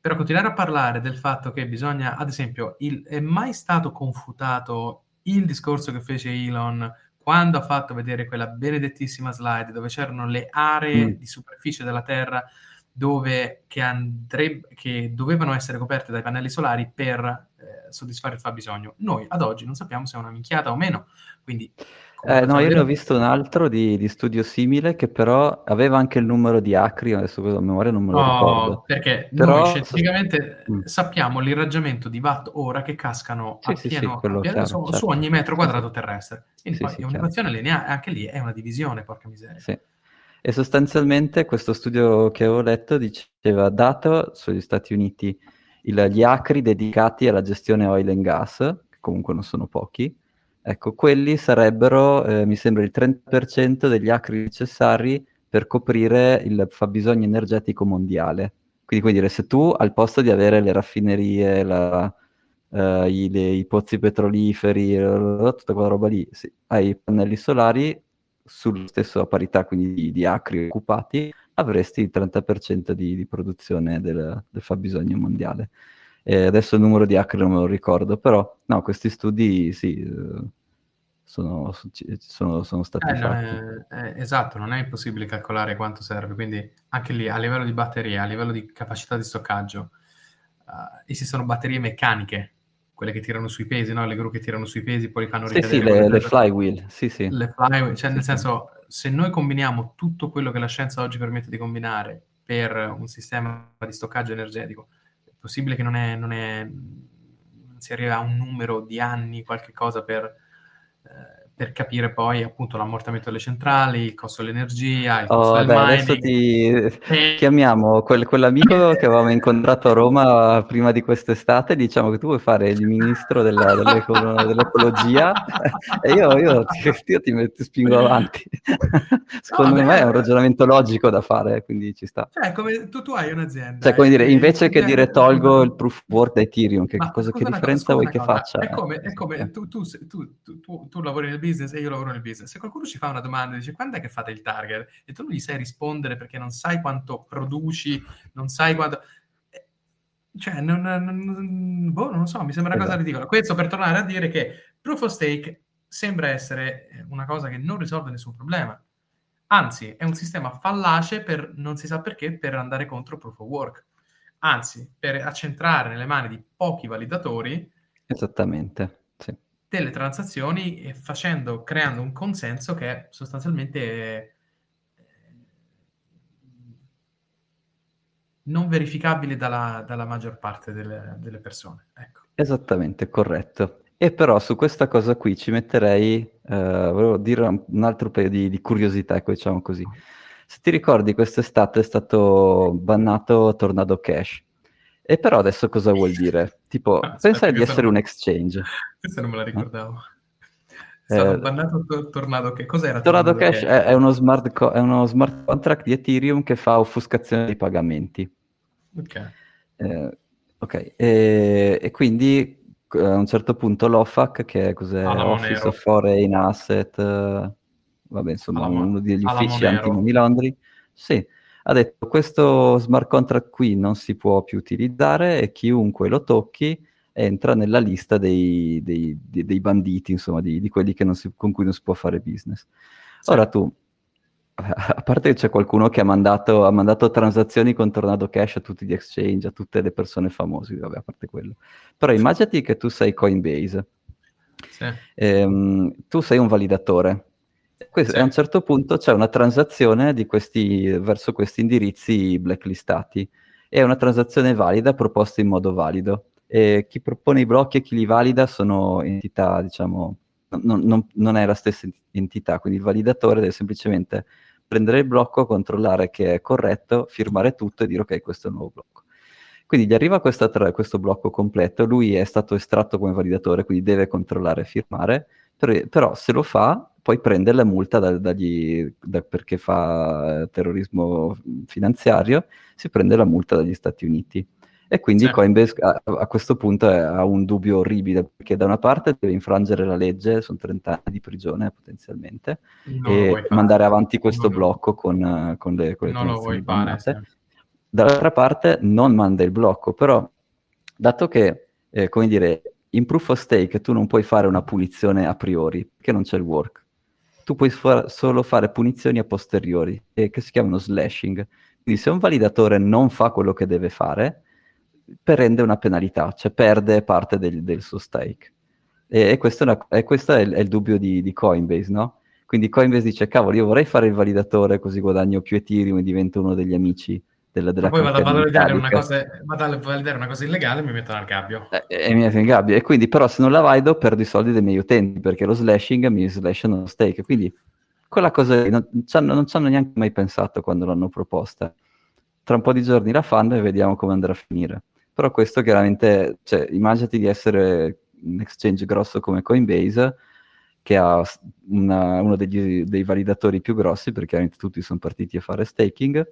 però continuare a parlare del fatto che bisogna, ad esempio, il, è mai stato confutato il discorso che fece Elon quando ha fatto vedere quella benedettissima slide dove c'erano le aree mm. di superficie della Terra dove, che, andreb- che dovevano essere coperte dai pannelli solari per eh, soddisfare il fabbisogno. Noi ad oggi non sappiamo se è una minchiata o meno, quindi eh, no, io ne ho visto un altro di, di, studio simile che però aveva anche il numero di acri, adesso a memoria non me lo oh, ricordo. Perché però... noi scientificamente mm. sappiamo l'irraggiamento di watt ora che cascano sì, a sì, pieno, sì, a pieno chiaro, su, certo. su, ogni metro quadrato terrestre. Quindi poi è un'equazione lineare, anche lì è una divisione, porca miseria. E sostanzialmente questo studio che avevo letto diceva, dato sugli Stati Uniti il, gli acri dedicati alla gestione oil and gas, che comunque non sono pochi, Ecco, quelli sarebbero, eh, mi sembra, il 30% degli acri necessari per coprire il fabbisogno energetico mondiale. Quindi, come dire, se tu al posto di avere le raffinerie, la, uh, i, le, i, pozzi petroliferi, tutta quella roba lì, sì, hai i pannelli solari sulla stessa parità quindi di, di, acri occupati, avresti il 30% di, di produzione del, del fabbisogno mondiale. E adesso il numero di acri non me lo ricordo, però no, questi studi sì, eh, sono, sono, sono stati eh, fatti. È, esatto, non è impossibile calcolare quanto serve, quindi anche lì a livello di batterie, a livello di capacità di stoccaggio, uh, esistono batterie meccaniche, quelle che tirano sui pesi, no? le gru che tirano sui pesi, poi li fanno ricadere. Sì, sì, le, le flywheel, sì, sì. Le flywheel, cioè sì, nel senso, se noi combiniamo tutto quello che la scienza oggi permette di combinare per un sistema di stoccaggio energetico, possibile che non, è, non, è, si arriva a un numero di anni, qualche cosa per, eh, per capire poi appunto l'ammortamento delle centrali, il costo dell'energia, il costo oh, del beh, mining. Adesso ti e... chiamiamo quel, quell'amico che avevamo incontrato a Roma prima di quest'estate, diciamo che tu vuoi fare il ministro della, dell'ecologia e io, io, ti, io ti, ti, spingo avanti. Secondo no, me beh, è un ragionamento logico da fare, quindi ci sta. Cioè, come tu, tu hai un'azienda. Cioè, come dire, invece che dire tolgo il proof work da Ethereum, che, cosa, che differenza vuoi che faccia? È come, è come tu, tu, tu, tu lavori nel business business e io lavoro nel business. Se qualcuno ci fa una domanda e dice quando è che fate il target e tu non gli sai rispondere perché non sai quanto produci, non sai quanto... Eh, cioè, non, non, boh, non so, mi sembra una esatto. cosa ridicola. Questo per tornare a dire che proof of stake sembra essere una cosa che non risolve nessun problema. Anzi, è un sistema fallace per, non si sa perché, per andare contro proof of work. Anzi, per accentrare nelle mani di pochi validatori. Esattamente delle transazioni facendo, creando un consenso che sostanzialmente eh, non verificabile dalla, dalla maggior parte delle, delle persone. Ecco. Esattamente, corretto. E però su questa cosa qui ci metterei, eh, volevo dire un altro paio di, di curiosità, ecco, diciamo così. Se ti ricordi, quest'estate è stato bannato Tornado Cash. E però adesso cosa vuol dire? Tipo, ah, pensare di essere non... un exchange. Questa non me la ricordavo. È stato eh, bannato to- Tornado Cash. Cos'era Tornado, Tornado Cash? È, è, uno smart co- è, uno smart contract di Ethereum che fa offuscazione dei pagamenti. Ok. Eh, ok, e, e, quindi a un certo punto l'OFAC, che è cos'è? Alamo Office Nero. of Foreign Asset, uh, vabbè insomma Alamo, uno degli uffici anti-money laundering, sì, ha detto questo smart contract qui non si può più utilizzare e chiunque lo tocchi entra nella lista dei, dei, dei, dei banditi, insomma, di, di quelli si, con cui non si può fare business. Sì. Ora tu, a parte che c'è qualcuno che ha mandato, ha mandato, transazioni con Tornado Cash a tutti gli exchange, a tutte le persone famose, vabbè, a parte quello. Però immaginati che tu sei Coinbase Sì. Ehm, tu sei un validatore. Questo, sì. A un certo punto c'è una transazione questi, verso questi indirizzi blacklistati. È una transazione valida proposta in modo valido. E chi propone i blocchi e chi li valida sono entità, diciamo, non, non, non è la stessa entità, quindi il validatore deve semplicemente prendere il blocco, controllare che è corretto, firmare tutto e dire ok, questo è il nuovo blocco. Quindi gli arriva tra, questo blocco completo, lui è stato estratto come validatore, quindi deve controllare e firmare, però, però se lo fa poi prende la multa da, dagli, da, perché fa terrorismo finanziario, si prende la multa dagli Stati Uniti. E quindi certo. Coinbase a, a, questo punto ha un dubbio orribile, perché da una parte deve infrangere la legge, sono 30 anni di prigione potenzialmente, non e mandare avanti questo non blocco con, con le, con le Non lo vuoi fare, sì. Dall'altra parte non manda il blocco, però dato che, eh, come dire, in proof of stake tu non puoi fare una punizione a priori, perché non c'è il work. Tu puoi fa- solo fare punizioni a posteriori, eh, che si chiamano slashing. Quindi se un validatore non fa quello che deve fare, prende una penalità, cioè perde parte del, del suo stake. E, e, questo, è, una, e questo è, il, è il dubbio di, di, Coinbase, no? Quindi Coinbase dice, cavolo, io vorrei fare il validatore così guadagno più Ethereum e divento uno degli amici della, della poi vado a, validare una cosa, vado a validare una cosa illegale e mi mettono al gabbio. E, e, mi metto in gabbio. E quindi, però, se non la valido, perdo i soldi dei miei utenti, perché lo slashing mi slashano lo stake. Quindi, quella cosa non, non ci hanno neanche mai pensato quando l'hanno proposta. Tra un po' di giorni la fanno e vediamo come andrà a finire. Però questo chiaramente, cioè, immaginati di essere un exchange grosso come Coinbase, che ha una, uno degli, dei validatori più grossi, perché chiaramente tutti sono partiti a fare staking,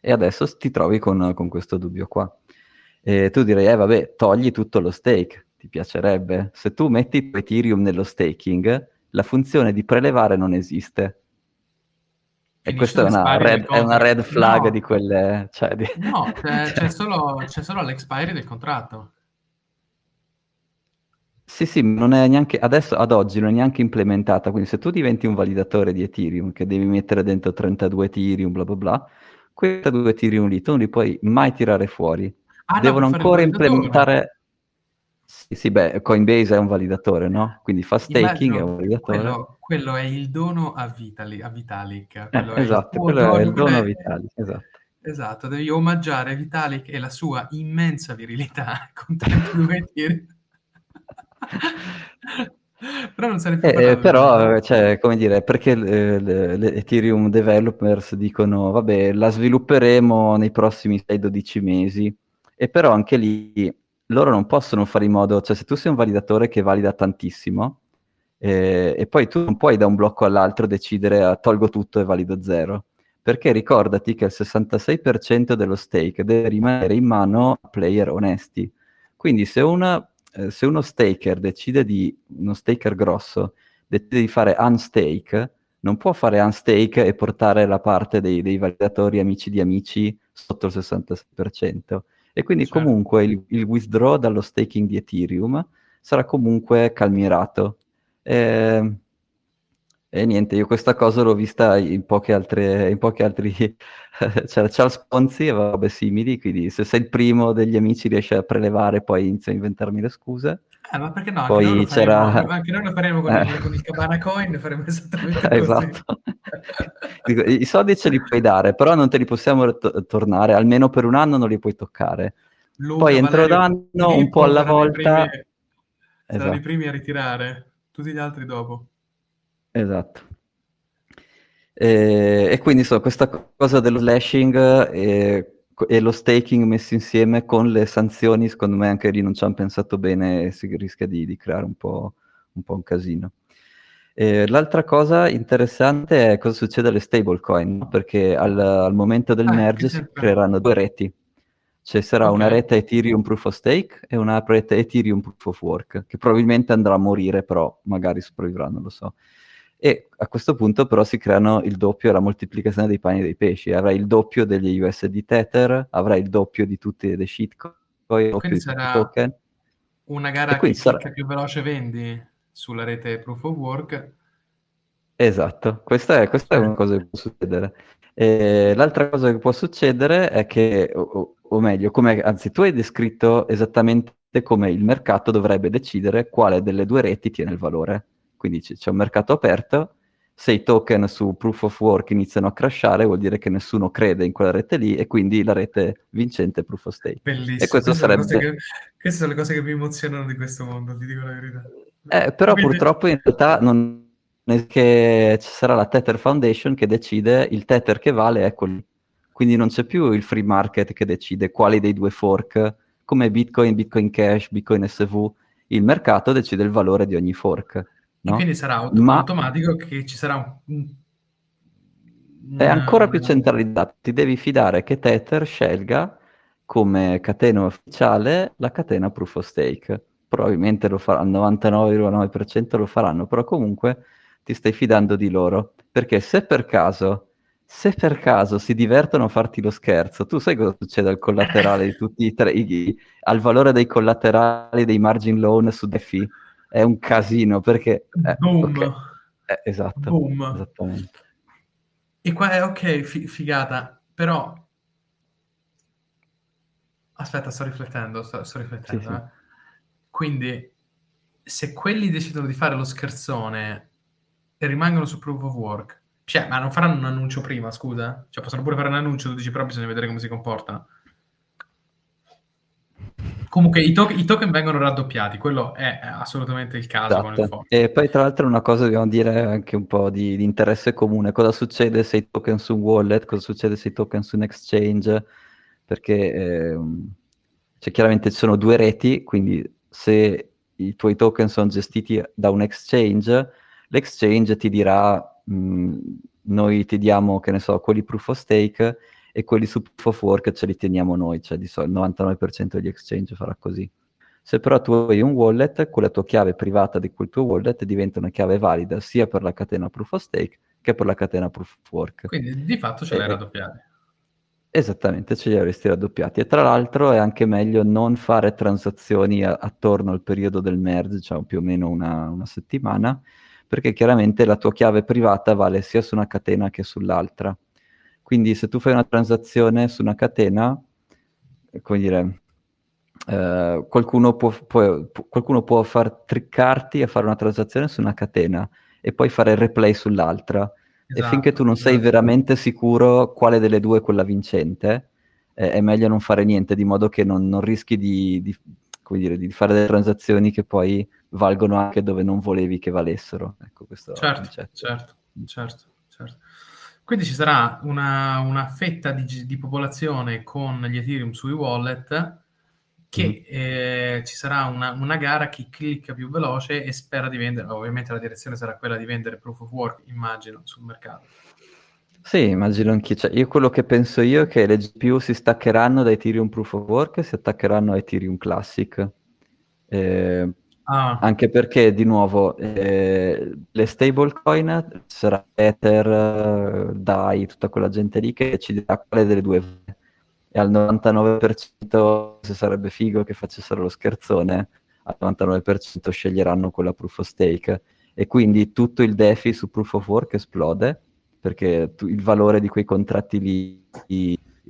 e adesso ti trovi con, con questo dubbio qua. E tu direi, eh vabbè, togli tutto lo stake, ti piacerebbe? Se tu metti Ethereum nello staking, la funzione di prelevare non esiste e questa è una, red, è una, red, flag no. di quelle... Cioè di... No, c'è, c'è, solo, c'è solo l'expiry del contratto. Sì, sì, non è neanche, adesso ad oggi non è neanche implementata, quindi se tu diventi un validatore di Ethereum, che devi mettere dentro 32 Ethereum, bla bla bla, 32 Ethereum lì tu non li puoi mai tirare fuori. Ah, Devono no, ancora implementare... Sì, sì, beh, Coinbase è un validatore, no? Quindi fa staking, è un validatore. Quello, quello, è il dono a, Vitali, a Vitalik. Eh, esatto, quello dono, è il dono a Vitalik, esatto. Esatto, devi omaggiare Vitalik e la sua immensa virilità con 32 tiri. però non sarebbe eh, eh, però, cioè, come dire, perché le, le, le, Ethereum developers dicono, vabbè, la svilupperemo nei prossimi 6-12 mesi, e però anche lì loro non possono fare in modo, cioè se tu sei un validatore che valida tantissimo eh, e poi tu non puoi da un blocco all'altro decidere a, ah, tolgo tutto e valido zero, perché ricordati che il 66% dello stake deve rimanere in mano a player onesti. Quindi se, una, eh, se uno staker decide di, uno staker grosso, decide di fare unstake, non può fare unstake e portare la parte dei, dei validatori amici di amici sotto il 66% e quindi certo. comunque il, il, withdraw dallo staking di Ethereum sarà comunque calmierato. E, e niente, io questa cosa l'ho vista in poche altre, in pochi altri, c'era Charles Ponzi e robe simili, quindi se sei il primo degli amici riesci a prelevare, poi inizia a inventarmi le scuse. Eh, ma perché no? Poi anche c'era... Faremo, anche noi lo faremo con, eh. il, con il Cabana Coin, faremo esattamente così. esatto. Dico, I soldi ce li puoi dare, però non te li possiamo to- tornare, almeno per un anno non li puoi toccare. Luca, Poi entro d'anno, un po' alla volta... Primi, esatto. i primi a ritirare, tutti gli altri dopo. Esatto. E, e quindi so, questa cosa dello slashing... E e lo staking messo insieme con le sanzioni, secondo me anche lì non ci hanno pensato bene e si rischia di, di creare un po', un po' un casino. Eh, l'altra cosa interessante è cosa succede alle stablecoin, perché al, al, momento del ah, merge si creeranno due reti. Cioè sarà okay. una rete Ethereum Proof of Stake e una rete Ethereum Proof of Work, che probabilmente andrà a morire, però magari sopravvivrà, non lo so e a questo punto però si creano il doppio, la moltiplicazione dei pani e dei pesci, avrai il doppio degli USD Tether, avrai il doppio di tutti le shitcoin, il doppio di tutti i token. Una gara che sarà... più veloce vendi sulla rete Proof of Work. Esatto, questa è, questa è una cosa che può succedere. E l'altra cosa che può succedere è che, o, o meglio, come, anzi tu hai descritto esattamente come il mercato dovrebbe decidere quale delle due reti tiene il valore. Quindi c- c'è un mercato aperto, se i token su proof of work iniziano a crashare vuol dire che nessuno crede in quella rete lì e quindi la rete vincente è proof of stake. Bellissimo. E questo queste, sarebbe... sono che, queste sono le cose che mi emozionano di questo mondo, ti dico la verità. Eh, però Quindi... purtroppo in realtà non è che ci sarà la Tether Foundation che decide il Tether che vale è quello. Quindi non c'è più il free market che decide quali dei due fork, come Bitcoin, Bitcoin Cash, Bitcoin SV, il mercato decide il valore di ogni fork. No? E quindi sarà auto- Ma automatico che ci sarà un... è ancora più centralizzato. Ti devi fidare che Tether scelga come catena ufficiale la catena Proof of Stake. Probabilmente lo farà, al 99,9% lo faranno, però comunque ti stai fidando di loro. Perché se per caso, se per caso si divertono a farti lo scherzo, tu sai cosa succede al collaterale di tutti i tre, al valore dei collaterali dei margin loan su DeFi? È un casino perché... Eh, Boom! okay. eh, esatto, Boom! esattamente. E qua è ok, fi- figata, però... Aspetta, sto riflettendo, sto, sto riflettendo. Sì, sì. eh. Quindi, se quelli decidono di fare lo scherzone e rimangono su proof of work, cioè, ma non faranno un annuncio prima, scusa? Cioè, possono pure fare un annuncio, tu dici, però bisogna vedere come si comportano. Comunque, i, to- i token vengono raddoppiati, quello è assolutamente il caso Esatto. E poi tra l'altro una cosa dobbiamo dire anche un po' di, di interesse comune. Cosa succede se i token su un wallet? Cosa succede se i token su un exchange? Perché ehm, cioè, chiaramente ci sono due reti, quindi se i tuoi token sono gestiti da un exchange, l'exchange ti dirà mh, noi ti diamo, che ne so, quelli proof of stake e quelli su proof of work ce li teniamo noi, cioè di solito il 99% degli exchange farà così. Se però tu hai un wallet, con la tua chiave privata di quel tuo wallet diventa una chiave valida sia per la catena proof of stake che per la catena proof of work. Quindi di fatto ce l'hai Eh, raddoppiati. Esattamente, ce li avresti raddoppiati. E tra l'altro è anche meglio non fare transazioni a- attorno al periodo del merge, cioè più o meno una, una settimana, perché chiaramente la tua chiave privata vale sia su una catena che sull'altra. Quindi se tu fai una transazione su una catena, eh, come dire, eh, qualcuno, può, può- pu- qualcuno può far triccarti a fare una transazione su una catena e poi fare il replay sull'altra. E finché tu non sei esatto. veramente sicuro quale delle due è quella vincente, eh, è meglio non fare niente, di modo che non, non rischi di, di- dire, di fare delle transazioni che poi valgono anche dove non volevi che valessero. Ecco, questo Certo, certo, certo, certo. Quindi ci sarà una, una fetta di, di popolazione con gli Ethereum sui wallet che eh, ci sarà una, una gara chi clicca più veloce e spera di vendere, ovviamente la direzione sarà quella di vendere proof of work, immagino, sul mercato. Sì, immagino anch'io. Cioè, io quello che penso io è che le GPU si staccheranno da Ethereum Proof of Work e si attaccheranno a Ethereum Classic. Eh, Ah, anche perché, di nuovo, eh, le stablecoin, sarà Ether, eh, DAI, tutta quella gente lì che ci dirà quale delle due. E al 99% se sarebbe figo che facessero lo scherzone, al 99% sceglieranno quella proof of stake. E quindi tutto il DeFi su proof of work esplode, perché tu- il valore di quei contratti lì,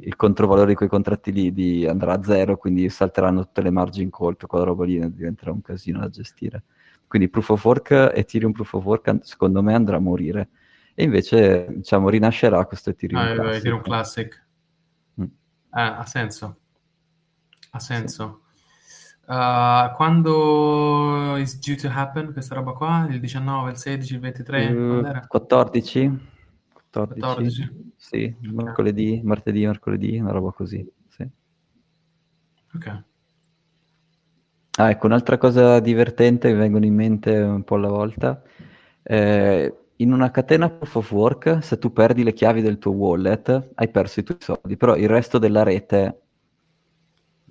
il controvalore di quei contratti lì di- andrà a zero, quindi salteranno tutte le margin call, quella roba lì diventerà un casino da gestire. Quindi proof of work, Ethereum proof of work, secondo me andrà a morire. E invece, diciamo, rinascerà questo Ethereum ah, Classic. Ethereum Classic. Mm. Eh, ha senso. Ha senso. Uh, quando is due to happen questa roba qua? Il 19, il 16, il 23? Eh, Quando era? 14? 14? 14? Sì, mercoledì, martedì, mercoledì, una roba così. Sì. Ok. Ah, ecco, un'altra cosa divertente che vengono in mente un po' alla volta. Eh, in una catena proof of work, se tu perdi le chiavi del tuo wallet, hai perso i tuoi soldi, però il resto della rete,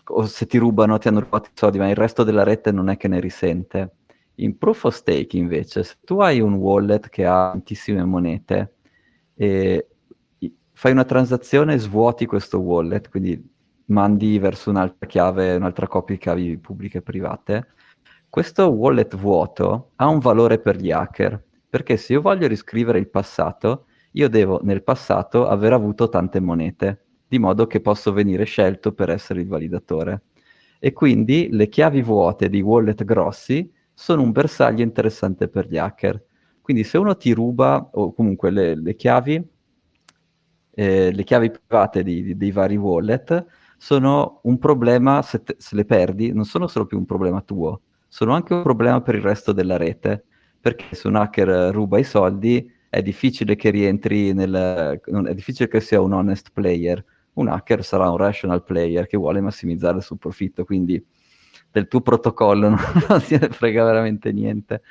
o se ti rubano, ti hanno rubato i soldi, ma il resto della rete non è che ne risente. In proof of stake, invece, se tu hai un wallet che ha tantissime monete e fai una transazione e svuoti questo wallet, quindi mandi verso un'altra chiave, un'altra copia di chiavi pubbliche e private, questo wallet vuoto ha un valore per gli hacker, perché se io voglio riscrivere il passato, io devo nel passato aver avuto tante monete, di modo che posso venire scelto per essere il validatore. E quindi le chiavi vuote di wallet grossi sono un bersaglio interessante per gli hacker. Quindi se uno ti ruba, o comunque le, le chiavi, eh, le chiavi private di, di, dei vari wallet, sono un problema, se, te, se le perdi, non sono solo più un problema tuo, sono anche un problema per il resto della rete, perché se un hacker ruba i soldi è difficile che rientri nel... è difficile che sia un honest player, un hacker sarà un rational player che vuole massimizzare il suo profitto, quindi del tuo protocollo non, non ne frega veramente niente.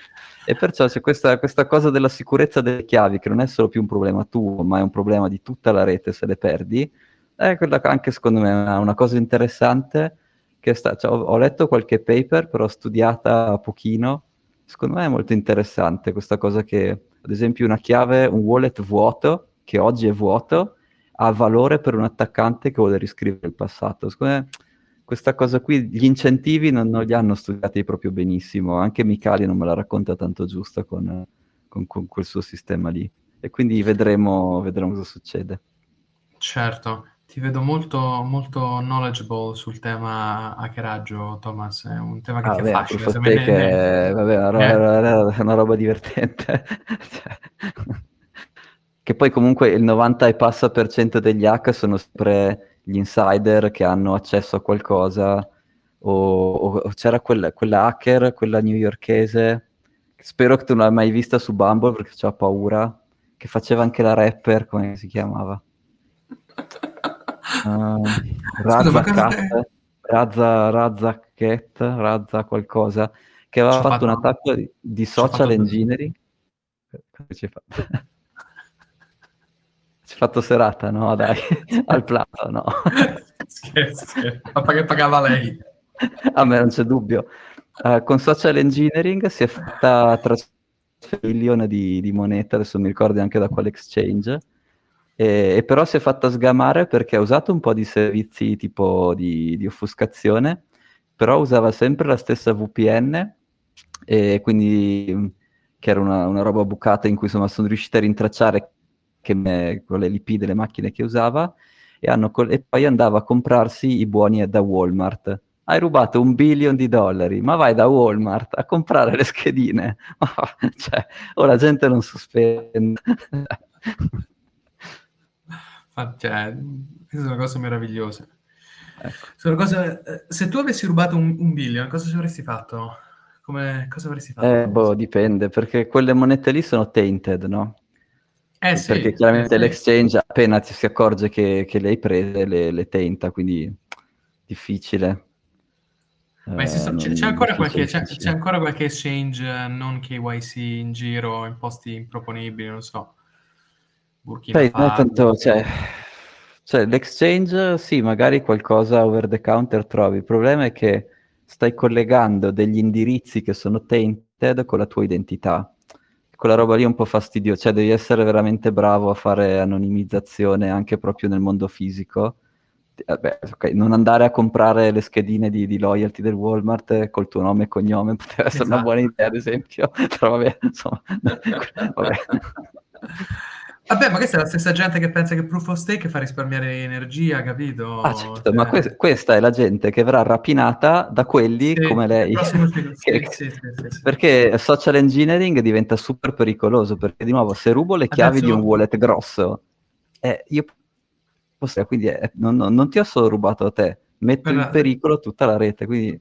E perciò c'è questa, questa, cosa della sicurezza delle chiavi, che non è solo più un problema tuo, ma è un problema di tutta la rete se le perdi, è quella anche secondo me una, una cosa interessante. Che sta, cioè, ho, ho, letto qualche paper, però studiata pochino. Secondo me è molto interessante questa cosa che, ad esempio, una chiave, un wallet vuoto, che oggi è vuoto, ha valore per un attaccante che vuole riscrivere il passato. Secondo me questa cosa qui, gli incentivi non, non, li hanno studiati proprio benissimo, anche Micali non me la racconta tanto giusta con, con, con quel suo sistema lì. E quindi vedremo, vedremo cosa succede. Certo, ti vedo molto, molto knowledgeable sul tema hackeraggio, Thomas. È un tema che ah, ti affascina. Se ne, che... vabbè, una roba, eh. una roba divertente. cioè... che poi comunque il 90 e passa per cento degli hack sono sempre gli insider che hanno accesso a qualcosa, o, o c'era quella, quella, hacker, quella newyorkese, spero che tu non l'hai mai vista su Bumble perché ho paura, che faceva anche la rapper, come si chiamava? Uh, Razza Cat, Razza, Razza Cat, Razza qualcosa, che aveva fatto, fatto un attacco di, di social engineering. Fa? Ci hai fatto serata, no? Dai, al plato, no? scherzo. Ma che pagava lei? A me non c'è dubbio. Uh, con social engineering si è fatta milioni di, di moneta, adesso mi ricordo anche da quale exchange, e, e, però si è fatta sgamare perché ha usato un po' di servizi tipo di, di offuscazione, però usava sempre la stessa VPN, e quindi che era una, una roba bucata in cui insomma sono riusciti a rintracciare che me, con le l'IP delle macchine che usava e, hanno, e poi andava a comprarsi i buoni da Walmart. Hai rubato un billion di dollari, ma vai da Walmart a comprare le schedine. cioè, o la gente non sospende. cioè, queste sono cose meravigliose. Ecco. Sono cose... Eh, se tu avessi rubato un, un billion, cosa ci avresti fatto? Come, cosa avresti fatto? Eh, boh, dipende, perché quelle monete lì sono tainted, no? Eh, sì, perché chiaramente sì. l'exchange appena si accorge che, che le hai prese le, le tenta, quindi difficile. Ma eh, sto, c'è, c'è, ancora qualche, c'è, c'è, ancora qualche, exchange non KYC in giro, in posti improponibili, non so. Burkina Beh, Faso. Tanto, cioè, cioè, l'exchange, sì, magari qualcosa over the counter trovi. Il problema è che stai collegando degli indirizzi che sono tainted con la tua identità quella roba lì è un po' fastidiosa, cioè devi essere veramente bravo a fare anonimizzazione anche proprio nel mondo fisico. Eh, beh, okay, non andare a comprare le schedine di, di, loyalty del Walmart col tuo nome e cognome potrebbe essere esatto. una buona idea, ad esempio. Però vabbè, insomma, vabbè. Vabbè, ma questa è la stessa gente che pensa che proof of stake fa risparmiare energia, capito? Ah, certo, cioè... ma que- questa è la gente che verrà rapinata da quelli sì, come lei. che, sì, sì, perché social engineering diventa super pericoloso, perché di nuovo se rubo le chiavi Adesso... di un wallet grosso, eh, io quindi eh, non, non, ti ho solo rubato a te, metto per... in pericolo tutta la rete, quindi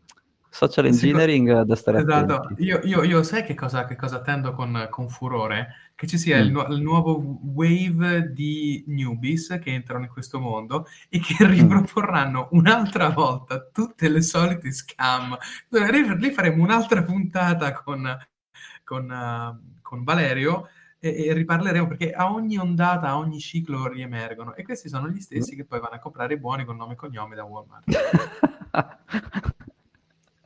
social engineering Secondo... da stare esatto. attenti. Io, io, io sai che cosa, che cosa attendo con, con furore? Che ci sia mm. il, nu- il, nuovo wave di newbies che entrano in questo mondo e che mm. riproporranno un'altra volta tutte le solite scam. Lì faremo un'altra puntata con, con, uh, con Valerio e, e, riparleremo perché a ogni ondata, a ogni ciclo riemergono e questi sono gli stessi mm. che poi vanno a comprare i buoni con nome e cognome da Walmart.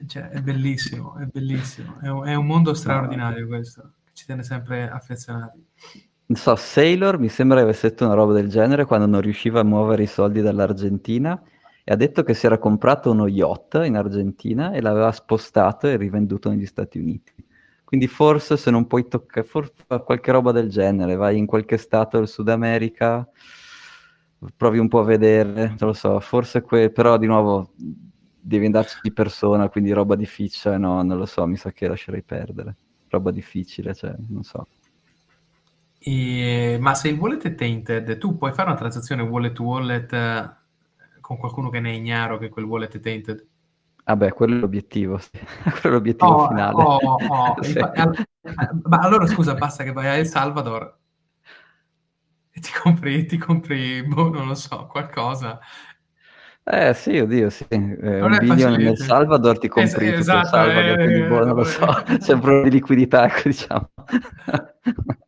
Cioè, è bellissimo, è bellissimo. È un, è un mondo straordinario questo, ci tiene sempre affezionati. Non so, Sailor mi sembra che avesse detto una roba del genere quando non riusciva a muovere i soldi dall'Argentina e ha detto che si era comprato uno yacht in Argentina e l'aveva spostato e rivenduto negli Stati Uniti. Quindi forse se non puoi toccare, forse qualche roba del genere, vai in qualche stato del Sud America, provi un po' a vedere, non lo so, forse que- però di nuovo devi andarci di persona, quindi roba difficile, no, non lo so, mi sa che lascerei perdere. Roba difficile, cioè, non so. E, ma se il wallet è tainted, tu puoi fare una transazione wallet to wallet eh, con qualcuno che ne è ignaro che quel wallet è tainted? Vabbè, ah quello è l'obiettivo, quello è l'obiettivo oh, finale. Oh, oh. sì. Ma allora scusa, basta che vai a El Salvador e ti compri, ti compri boh, non lo so, qualcosa eh sì, oddio, sì. Eh, un video nel Salvador ti compri es- esatto, tutto il Salvador, eh, quindi boh, non lo so, c'è un problema di liquidità, ecco, diciamo.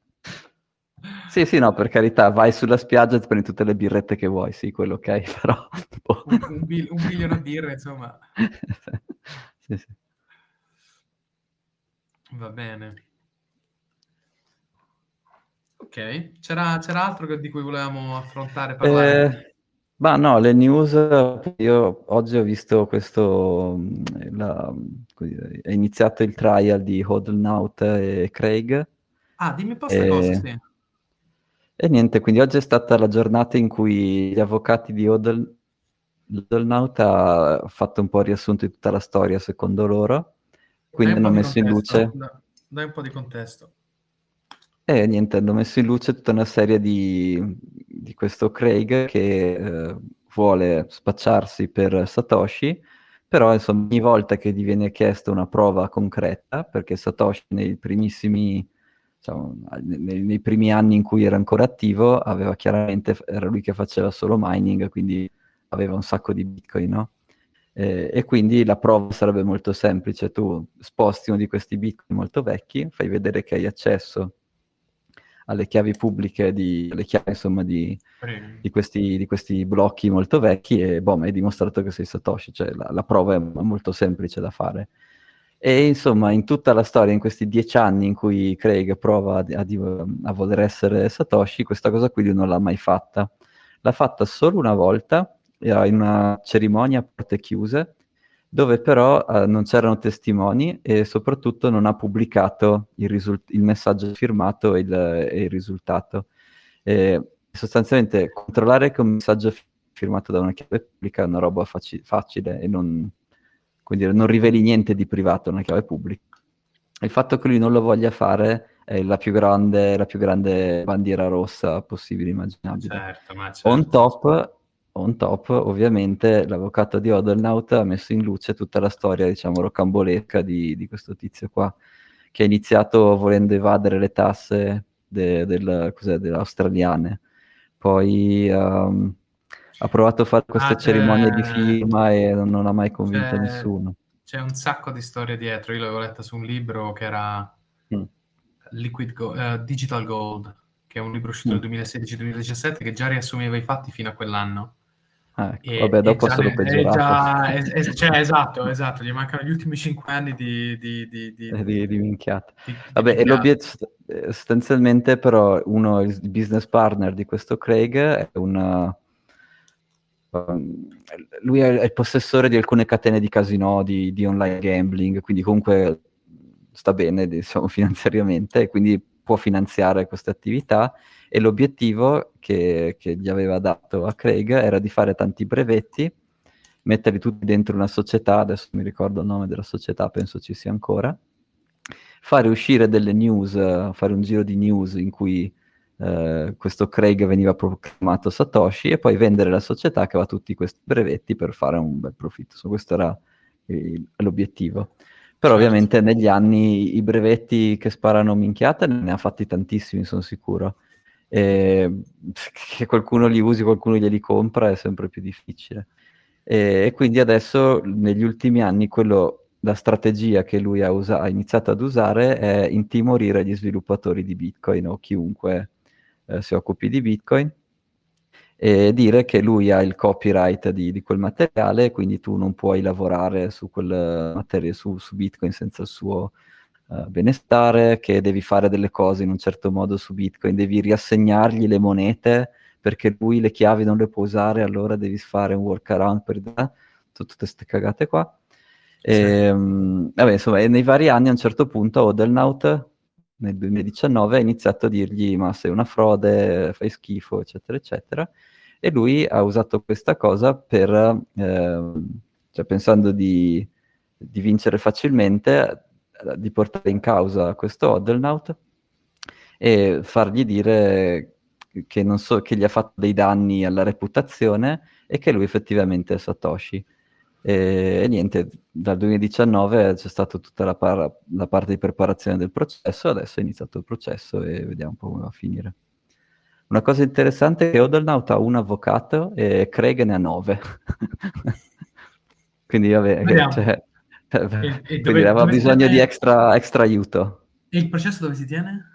sì, sì, no, per carità, vai sulla spiaggia e ti prendi tutte le birrette che vuoi, sì, quello ok, però... Boh. Un, un, bil- un milione di birre, insomma. sì, sì. Va bene. Ok, c'era, c'era altro di cui volevamo affrontare, parlare? Eh... Ma no, le news, io oggi ho visto questo, mm, la, è iniziato il trial di Hodlnaut e Craig. Ah, dimmi un po' questa cosa, sì. E niente, quindi oggi è stata la giornata in cui gli avvocati di Hodl, Hodlnaut ha fatto un po' il riassunto di tutta la storia secondo loro, quindi hanno messo in luce... Dai un po' di contesto. E niente, hanno messo in luce tutta una serie di, di questo Craig che eh, vuole spacciarsi per Satoshi, però insomma ogni volta che gli viene chiesta una prova concreta, perché Satoshi nei primissimi, diciamo, nei, nei, primi anni in cui era ancora attivo, aveva chiaramente, era lui che faceva solo mining, quindi aveva un sacco di bitcoin, no? Eh, e quindi la prova sarebbe molto semplice, tu sposti uno di questi bitcoin molto vecchi, fai vedere che hai accesso alle chiavi pubbliche, di, alle chiavi insomma di, di, questi, di, questi, blocchi molto vecchi e boh, hai dimostrato che sei Satoshi, cioè la, la, prova è molto semplice da fare. E insomma, in tutta la storia, in questi dieci anni in cui Craig prova a, a, a voler essere Satoshi, questa cosa qui lui non l'ha mai fatta. L'ha fatta solo una volta, in una cerimonia a porte chiuse, dove però eh, non c'erano testimoni e soprattutto non ha pubblicato il, risult- il messaggio firmato e il, e il risultato. E sostanzialmente controllare che un messaggio firmato da una chiave pubblica è una roba faci- facile e non, dire, non riveli niente di privato a una chiave pubblica. Il fatto che lui non lo voglia fare è la più grande, la più grande bandiera rossa possibile immaginabile. Certo, certo. On top on top, ovviamente, l'avvocato di Odelnaut ha messo in luce tutta la storia, diciamo, rocambolesca di, di questo tizio qua, che ha iniziato volendo evadere le tasse de, del, delle australiane. Poi um, ha provato a fare queste ah, cerimonie di firma e non, non ha mai convinto c'è, nessuno. C'è un sacco di storie dietro. Io l'avevo letta su un libro che era mm. Liquid Go- uh, Digital Gold, che è un libro uscito mm. nel 2016-2017 che già riassumeva i fatti fino a quell'anno. Ah, ecco. e, Vabbè, dopo è solo peggiorato. Già, è, cioè, esatto, esatto, gli mancano gli ultimi cinque anni di... Di, di, di, eh, di, minchiata. Vabbè, l'obiettivo, sostanzialmente però uno, il business partner di questo Craig è un... Um, lui è il possessore di alcune catene di casino di, di online gambling, quindi comunque sta bene diciamo, finanziariamente, quindi può finanziare queste attività e l'obiettivo che, che, gli aveva dato a Craig era di fare tanti brevetti, metterli tutti dentro una società, adesso mi ricordo il nome della società, penso ci sia ancora, fare uscire delle news, fare un giro di news in cui eh, questo Craig veniva proclamato Satoshi e poi vendere la società che aveva tutti questi brevetti per fare un bel profitto. So, questo era il, l'obiettivo. Però certo. ovviamente negli anni i brevetti che sparano minchiate ne ha fatti tantissimi, sono sicuro e che qualcuno li usi, qualcuno glieli compra è sempre più difficile. E, e quindi adesso, negli ultimi anni, quello, la strategia che lui ha, usa- ha, iniziato ad usare è intimorire gli sviluppatori di Bitcoin o chiunque eh, si occupi di Bitcoin e dire che lui ha il copyright di, di quel materiale quindi tu non puoi lavorare su quel materiale, su, su Bitcoin senza il suo uh, benestare, che devi fare delle cose in un certo modo su Bitcoin, devi riassegnargli le monete perché lui le chiavi non le può usare, allora devi fare un workaround per tutte queste cagate qua. E, sì. um, vabbè, insomma, nei vari anni a un certo punto Odelnaut nel 2019 ha iniziato a dirgli ma sei una frode, fai schifo, eccetera, eccetera. E lui ha usato questa cosa per eh, cioè pensando di, di vincere facilmente, di portare in causa questo Odelnaut e fargli dire che, so, che, gli ha fatto dei danni alla reputazione e che lui effettivamente è Satoshi. E, e niente, dal 2019 c'è stata tutta la, par- la, parte di preparazione del processo, adesso è iniziato il processo e vediamo un po' come va a finire. Una cosa interessante è che Odelnaut ha un avvocato e Craig ne ha nove. quindi vabbè, cioè, e, e dove, aveva bisogno di extra, extra, aiuto. E il processo dove si tiene?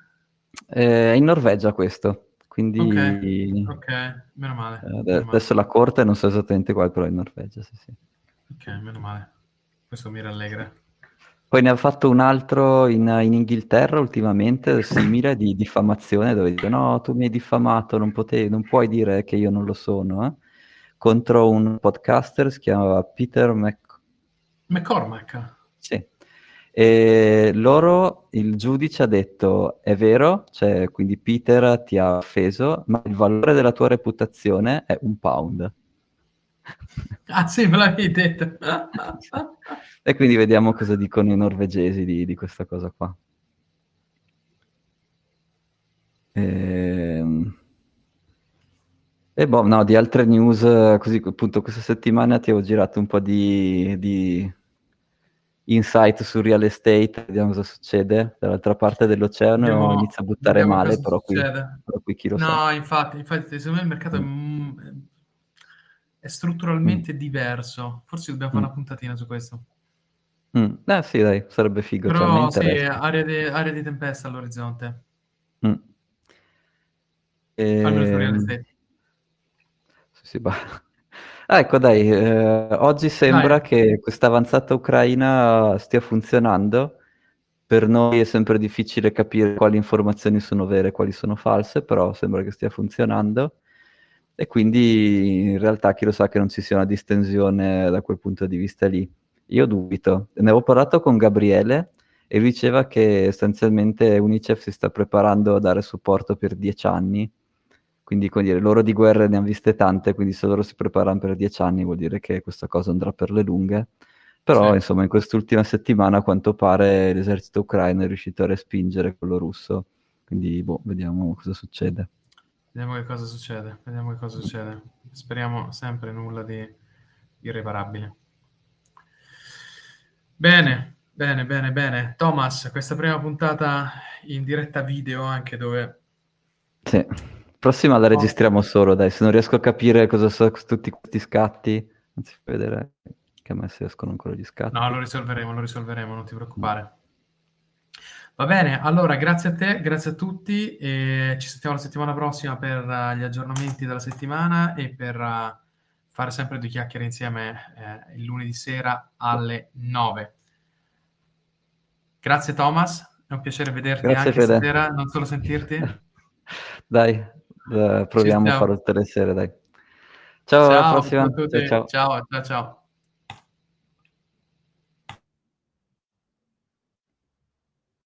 Eh, in Norvegia questo. Quindi, ok, okay. meno male. Eh, meno adesso male. la corte non so esattamente quale, però in Norvegia, sì, sì. Ok, meno male. Questo mi rallegra. Poi ne ha fatto un altro in, in Inghilterra ultimamente, simile, di diffamazione, dove dice no, tu mi hai diffamato, non, potevi, non puoi dire che io non lo sono, eh? contro un podcaster, si chiama Peter Mc... McCormack. Sì. E loro, il giudice ha detto, è vero, cioè, quindi Peter ti ha offeso, ma il valore della tua reputazione è un pound. Ah sì, me l'avevi detto. e quindi vediamo cosa dicono i norvegesi di, di questa cosa qua. Ehm... E boh, no, di altre news, così appunto questa settimana ti avevo girato un po' di, di insight su real estate, vediamo cosa succede. Dall'altra parte dell'oceano Andiamo, inizia a buttare male, però qui, però qui, chi lo no, sa. No, infatti, infatti, secondo me il mercato mm. è è strutturalmente mm. diverso. Forse dobbiamo fare mm. una puntatina su questo. Mm. Eh sì, dai, sarebbe figo. Cioè, Però cioè, sì, area di, area di, tempesta all'orizzonte. Mm. E... Ehm. Sì, sì, bah. Ah, ecco, dai, eh, oggi sembra dai. che questa avanzata ucraina stia funzionando. Per noi è sempre difficile capire quali informazioni sono vere e quali sono false, però sembra che stia funzionando e quindi in realtà chi lo sa che non ci sia una distensione da quel punto di vista lì. Io dubito. Ne avevo parlato con Gabriele e lui diceva che sostanzialmente Unicef si sta preparando a dare supporto per dieci anni. Quindi, come dire, loro di guerre ne hanno viste tante, quindi se loro si preparano per dieci anni vuol dire che questa cosa andrà per le lunghe. Però, sì. insomma, in quest'ultima settimana, a quanto pare, l'esercito ucraino è riuscito a respingere quello russo. Quindi, boh, vediamo cosa succede. Vediamo che cosa succede, vediamo che cosa succede. Speriamo sempre nulla di irreparabile. Bene, bene, bene, bene. Thomas, questa prima puntata in diretta video anche dove... Sì, prossima la registriamo solo, dai, se non riesco a capire cosa sono tutti questi scatti, non si fa vedere che a me si escono ancora gli scatti. No, lo risolveremo, lo risolveremo, non ti preoccupare. Va bene, allora grazie a te, grazie a tutti e ci sentiamo la settimana prossima per uh, gli aggiornamenti della settimana e per uh, fare sempre due chiacchiere insieme eh, il lunedì sera alle 9. Grazie Thomas, è un piacere vederti grazie anche Fede. stasera, non solo sentirti. dai, uh, proviamo a farlo tutte le sere, dai. Ciao, ciao alla prossima. Ciao, ciao. ciao, ciao. ciao.